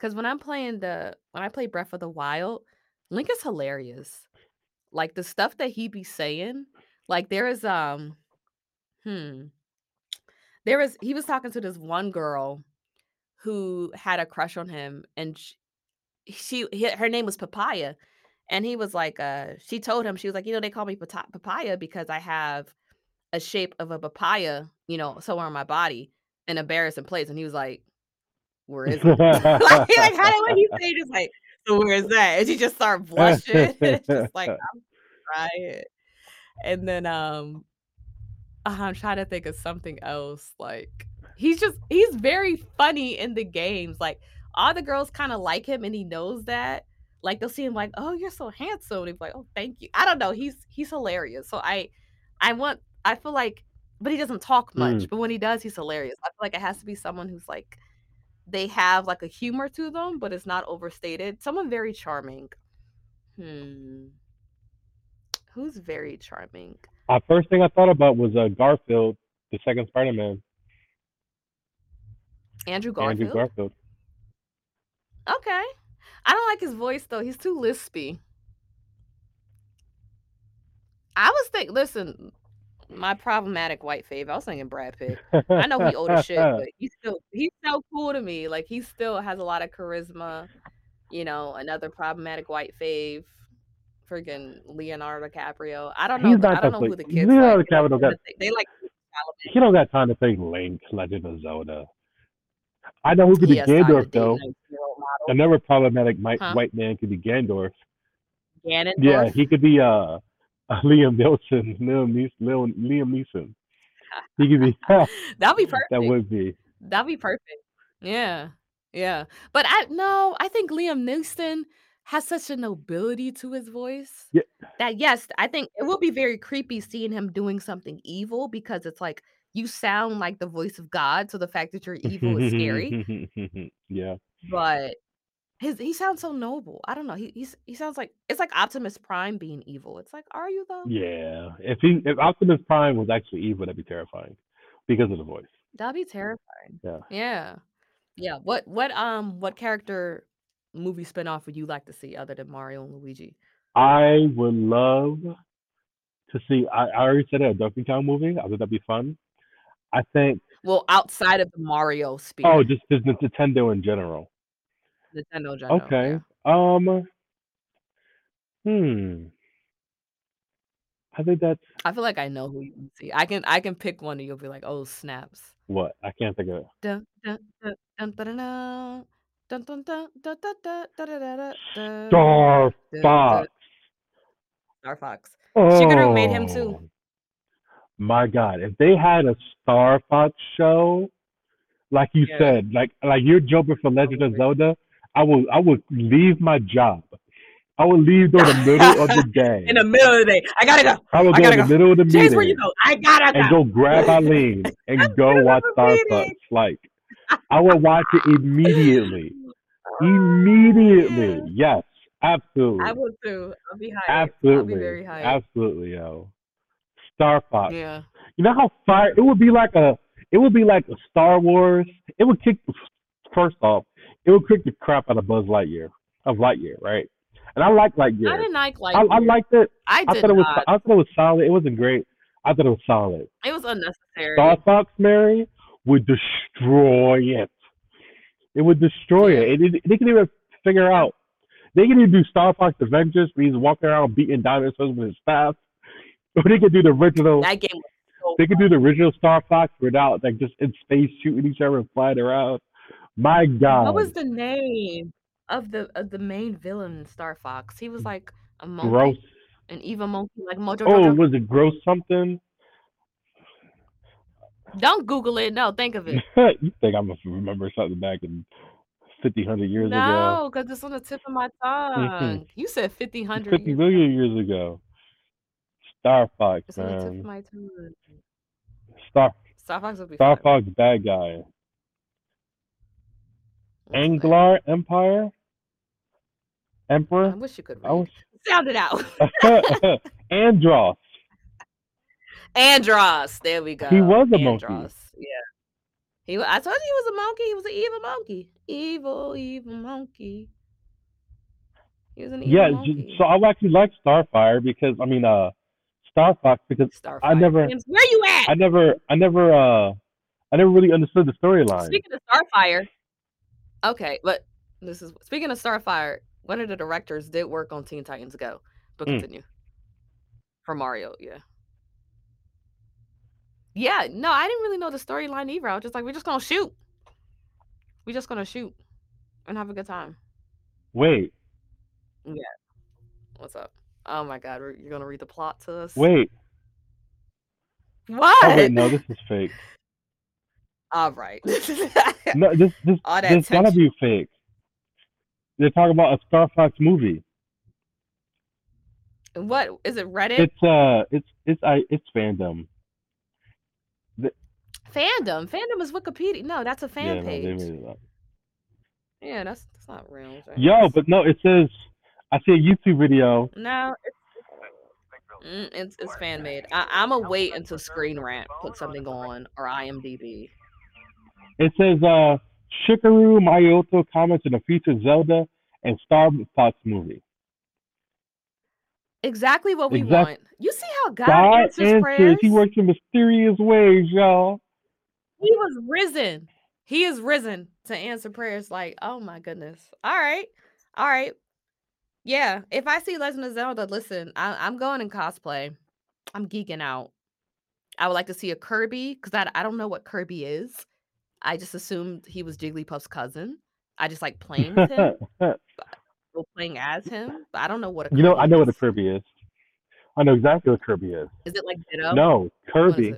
Cause when I'm playing the when I play Breath of the Wild, Link is hilarious. Like the stuff that he be saying. Like there is um hmm. There was he was talking to this one girl who had a crush on him and sh- she, he- her name was Papaya and he was like uh she told him she was like you know they call me pata- papaya because i have a shape of a papaya you know somewhere on my body in embarrassing place and he was like where is it? Like, like how did what he say just like so where is that? And she just started blushing it's just like i'm crying. And then um i'm trying to think of something else like he's just he's very funny in the games like all the girls kind of like him and he knows that like they'll see him like oh you're so handsome. And he's like oh thank you. I don't know he's he's hilarious so i i want i feel like but he doesn't talk much Mm. but when he does he's hilarious. I feel like it has to be someone who's like they have like a humor to them but it's not overstated. Someone very charming. Hmm. Who's very charming? Uh, first thing I thought about was uh, Garfield, the second Spider-Man, andrew garfield Andrew Garfield. okay i don't like his voice though he's too lispy i was thinking listen my problematic white fave i was thinking brad pitt I know he old as shit, but he's still he's so cool to me. Like he still has a lot of charisma. You know, another problematic white fave, freaking Leonardo DiCaprio. I don't know. He's not I don't know who the kids Leonardo like. They like DiCaprio got- think- They like he don't got time to play Link, Legend of Zelda. I know who could be has time to Gandalf date though. Another problematic white, Huh? white man could be Gandorf. Ganondorf. Yeah, he could be uh, uh Liam Neeson, Liam Neeson, Liam, Liam Neeson. He could be That'd be perfect. that would be. That'd be perfect. Yeah. Yeah. But I no, I think Liam Neeson has such a nobility to his voice. Yeah. That yes, I think it will be very creepy seeing him doing something evil because it's like you sound like the voice of God, so the fact that you're evil is scary. yeah. But his he sounds so noble. I don't know. He he's, he sounds like it's like Optimus Prime being evil. It's like, are you though? Yeah. If he if Optimus Prime was actually evil, that'd be terrifying because of the voice. That'd be terrifying. Yeah. Yeah. Yeah. What what um what character movie spinoff would you like to see other than Mario and Luigi? I would love to see. I, I already said it, a Donkey Kong movie. I think that'd be fun. I think. Well, outside of the Mario sphere. Oh, just just Nintendo in general. Nintendo in general. Okay. yeah. Um. Hmm. I think that's I feel like I know who you can see. I can I can pick one and you'll be like, oh snaps. what I can't think of. it. Dun, dun, dun, dun, dun, dun, dun, dun, dun, dun, dun, dun, dun, dun, dun, dun, dun, Star Fox. Star Fox. Oh, Shigeru made him too. My God, if they had a Star Fox show, like you Yeah. said, like like you're jumping for Legend of Zelda, I will I would leave my job. I would leave during the middle of the day. In the middle of the day. I gotta go. I would I go in the go. middle of the James, meeting where you go? I gotta and go. go grab Eileen and go watch Star. Fox. Like I would watch it immediately. Immediately. Yes. Absolutely. I would too. I'll be hyped. Absolutely. I'll be very hyped. Absolutely, yo. Star Fox. Yeah. You know how fire it would be like a it would be like a Star Wars. It would kick first off, it would kick the crap out of Buzz Lightyear of Lightyear, right? And I like Lightyear. I didn't like Lightyear. I, I liked it. I I thought it was not. I thought it was solid. It wasn't great. I thought it was solid. It was unnecessary. Star Fox Mary would destroy it. It would destroy Yeah. it. It, it. They can even figure out. They can even do Star Fox Avengers where he's walking around beating dinosaurs with his staff. Or they could do the original. That game was so They could do the original Star Fox without like just in space shooting each other and flying around. My God. What was the name of the of the main villain in Star Fox? He was like a monkey, Gross. an evil monkey, like Mojo Oh, Jojo. was it gross something? Don't Google it. No, think of it. you think I'm gonna remember something back in 50, 100 years ago? No, because it's on the tip of my Mhm. tongue. You said 50, 100 50 years ago. years ago. Star Fox, It's on the man. my tongue. Star Star Fox would be Star fun. Fox bad guy. What's? Anglar Empire? Emperor. I wish you could I read. was Sound it out. Andross. Andross. There we go. He was a monkey. Yeah. He. I told you he was a monkey. He was an evil monkey. Evil, evil monkey. He was an evil Yeah, j- monkey. so I actually like Starfire because I mean uh Star Fox because Starfire. I never Where you at? I never I never uh I never really understood the storyline. Speaking of Starfire, okay, but this is speaking of Starfire. One of the directors did work on Teen Titans Go, but Mm. continue for Mario. Yeah, yeah. No, I didn't really know the storyline either. I was just like, we're just gonna shoot. We're just gonna shoot and have a good time. Wait, Yeah. What's up? Oh my God, you're gonna read the plot to us? wait. What? Oh wait, no, this is fake. All right. No, this this All that this gotta be fake. They're talking about a Star Fox movie. what is it? Reddit It's uh it's it's I it's fandom. fandom. Fandom is Wikipedia. No, that's a fan yeah, page. up. Yeah, that's that's not real. James. Yo, but no, it says I see a YouTube video. no, it's mm, it's, it's fan made. I, I'm gonna wait until Screen Rant puts something on or IMDb. It says uh Shigeru Miyamoto comments in a future Zelda and Star Fox movie. Exactly what we Exact- want. You see how God, God answers, answers. prayers? He works in mysterious ways, y'all. He was risen. He is risen to answer prayers. Like, oh my goodness. All right, all right. Yeah, if I see Legend of Zelda, listen, I, I'm going in cosplay. I'm geeking out. I would like to see a Kirby because I, I don't know what Kirby is. I just assumed he was Jigglypuff's cousin. I just like playing with him, playing as him, but I don't know what a you know, Kirby I know what a. Kirby is. I know exactly what Kirby is. Is it like Ditto? No, What is Kirby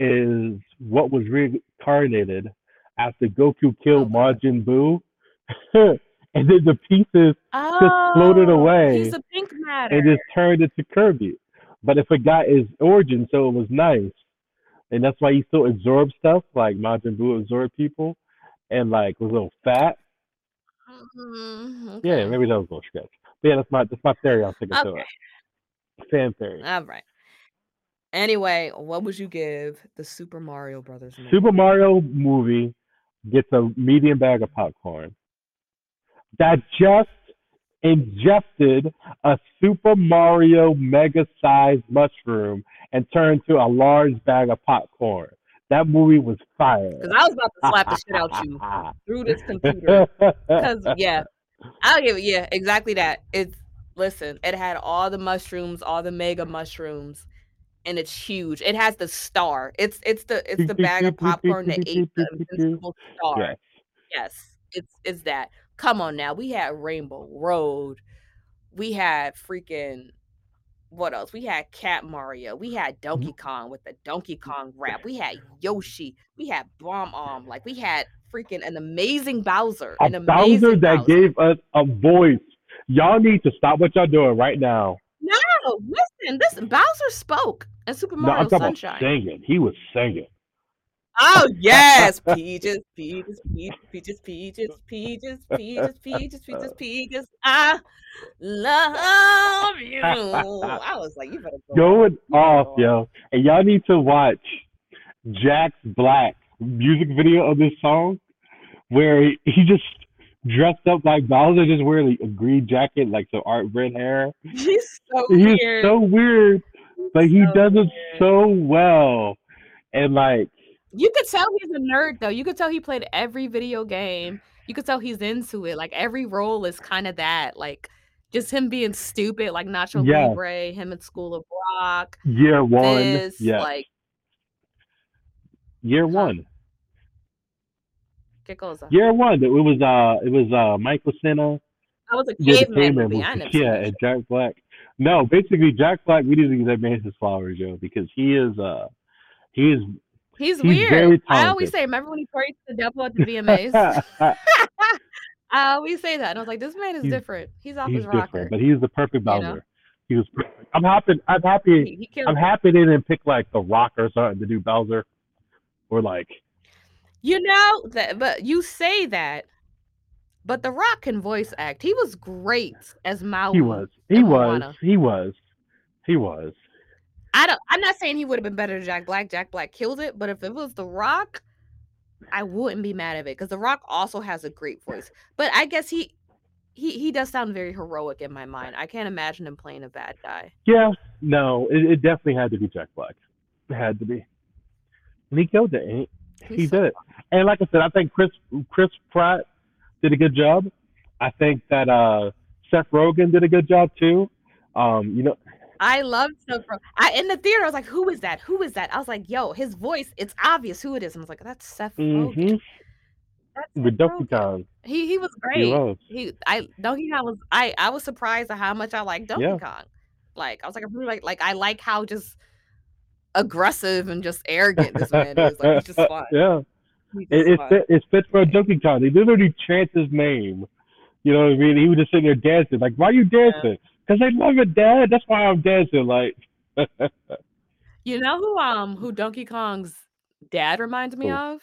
is what was reincarnated after Goku killed Okay. Majin Buu, and then the pieces Oh, floated away He's a pink matter. and just turned into Kirby. But it forgot his origin, so it was nice, and that's why he still absorbed stuff like Majin Buu absorbed people, and like was a little fat. Mm, Yeah, okay. maybe that was a little stretch. But yeah, that's my that's my theory. Sticking to Okay. it. Fan theory. All right. Anyway, what would you give the Super Mario Brothers movie? Super Mario movie gets a medium bag of popcorn that just ingested a Super Mario mega sized mushroom and turned to a large bag of popcorn. That movie was fire. Because I was about to slap the shit out you through this computer. Because yeah, I'll give it. Yeah, exactly that. It's listen. It had all the mushrooms, all the mega mushrooms, and it's huge. It has the star. It's it's the it's the bag of popcorn that ate the invincible star. Yes. Yes, it's it's that. Come on now. We had Rainbow Road. We had freaking what else? We had Cat Mario. We had mm-hmm. Donkey Kong with the Donkey mm-hmm. Kong rap. We had Yoshi. We had Bob-omb. Like we had freaking an amazing Bowser. A An amazing Bowser that Bowser. gave us a voice. Y'all need to stop what y'all doing right now. No, listen, this Bowser spoke in Super No, Mario I'm talking Sunshine. about singing. He was singing. Oh yes, peaches, peaches, peaches, peaches, peaches, peaches, peaches, peaches, peaches, peaches. I love you. I was like, you better go. Going off, yo. And y'all need to watch Jack's Black music video of this song where he, he just dressed up like Bowser, just wearing a green jacket, like some art red hair. He's so He's weird. so weird, but he so does it weird. so well. And like, You could tell he's a nerd though. You could tell he played every video game. You could tell he's into it. Like every role is kind of that. Like just him being stupid, like Nacho Yeah. Libre, him at School of Rock. year one, This, yeah, like year one. ¿Qué cosa? Year one. It was uh it was uh Michael Cera. That was a caveman movie. I seen Yeah, and. Jack Black. No, basically Jack Black. We need to give that man his flowers, yo, because he is uh he is He's, He's weird. I always say, remember when he prayed to the devil at the VMAs? I always say that. And I was like, this man is He's- different. He's off he's his rocker. different, but he's the perfect You know? Bowser. He was perfect. I'm happy. I'm happy. He, he I'm happy they didn't pick like the Rock or something to do Bowser, or like You know that, but you say that, but The Rock can voice act. He was great as Maui. he was. He was. He was. He was. I don't. I'm not saying he would have been better than Jack Black. Jack Black killed it, but if it was The Rock, I wouldn't be mad at it because The Rock also has a great voice. But I guess he. He, he does sound very heroic in my mind. I can't imagine him playing a bad guy. Yeah. No, it, it definitely had to be Jack Black. It had to be. And he killed it. He, he did it. And like I said, I think Chris Chris Pratt did a good job. I think that uh Seth Rogen did a good job too. Um, you know, I loved Rogen. I in the theater. I was like, "Who is that? Who is that?" I was like, "Yo, his voice. It's obvious who it is." And I was like, "That's Seth Rogen. hmm That's with Seth Donkey Rogen." Kong. He he was He great. was. He I Donkey Kong was I I was surprised at how much I like Donkey Yeah. Kong. Like I was like I really like like I like how just aggressive and just arrogant this man is. Like he's just fun. yeah. It, just it, fun. fit, it fits for a Donkey Kong. They literally chant his name. You know what I mean? He was just sitting there dancing. Like, why are you dancing? Because they love it, Dad. That's why I'm dancing. Like, You know who um who Donkey Kong's dad reminds me of?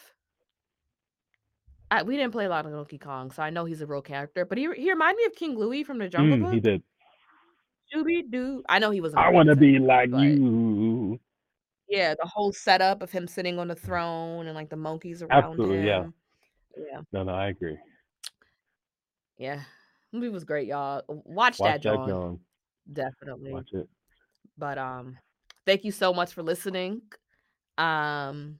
I, we didn't play a lot of Donkey Kong, so I know he's a real character. But he he reminded me of King Louie from the Jungle mm, he did. Shooby Doo. I know he was. I want to be like you. Yeah, the whole setup of him sitting on the throne and like the monkeys around Absolutely, yeah. Yeah, No, no, I agree. yeah. Movie was great, y'all. Watch, Watch that, Jawn. Jawn. Definitely. Watch it. But um, thank you so much for listening. Um,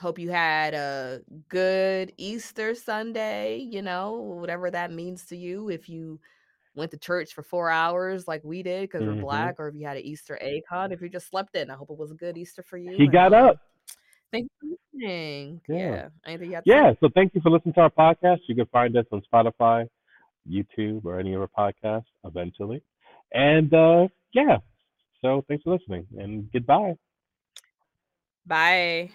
hope you had a good Easter Sunday. You know, whatever that means to you. If you went to church for four hours like we did because we're Mhm. black, or if you had an Easter egg hunt, if you just slept in, I hope it was a good Easter for you. He and, got um, up. Thank you for listening. Yeah. Yeah. You have to? Yeah, so thank you for listening to our podcast. You can find us on Spotify, YouTube, or any other podcast eventually. And uh, yeah, so thanks for listening and goodbye. Bye.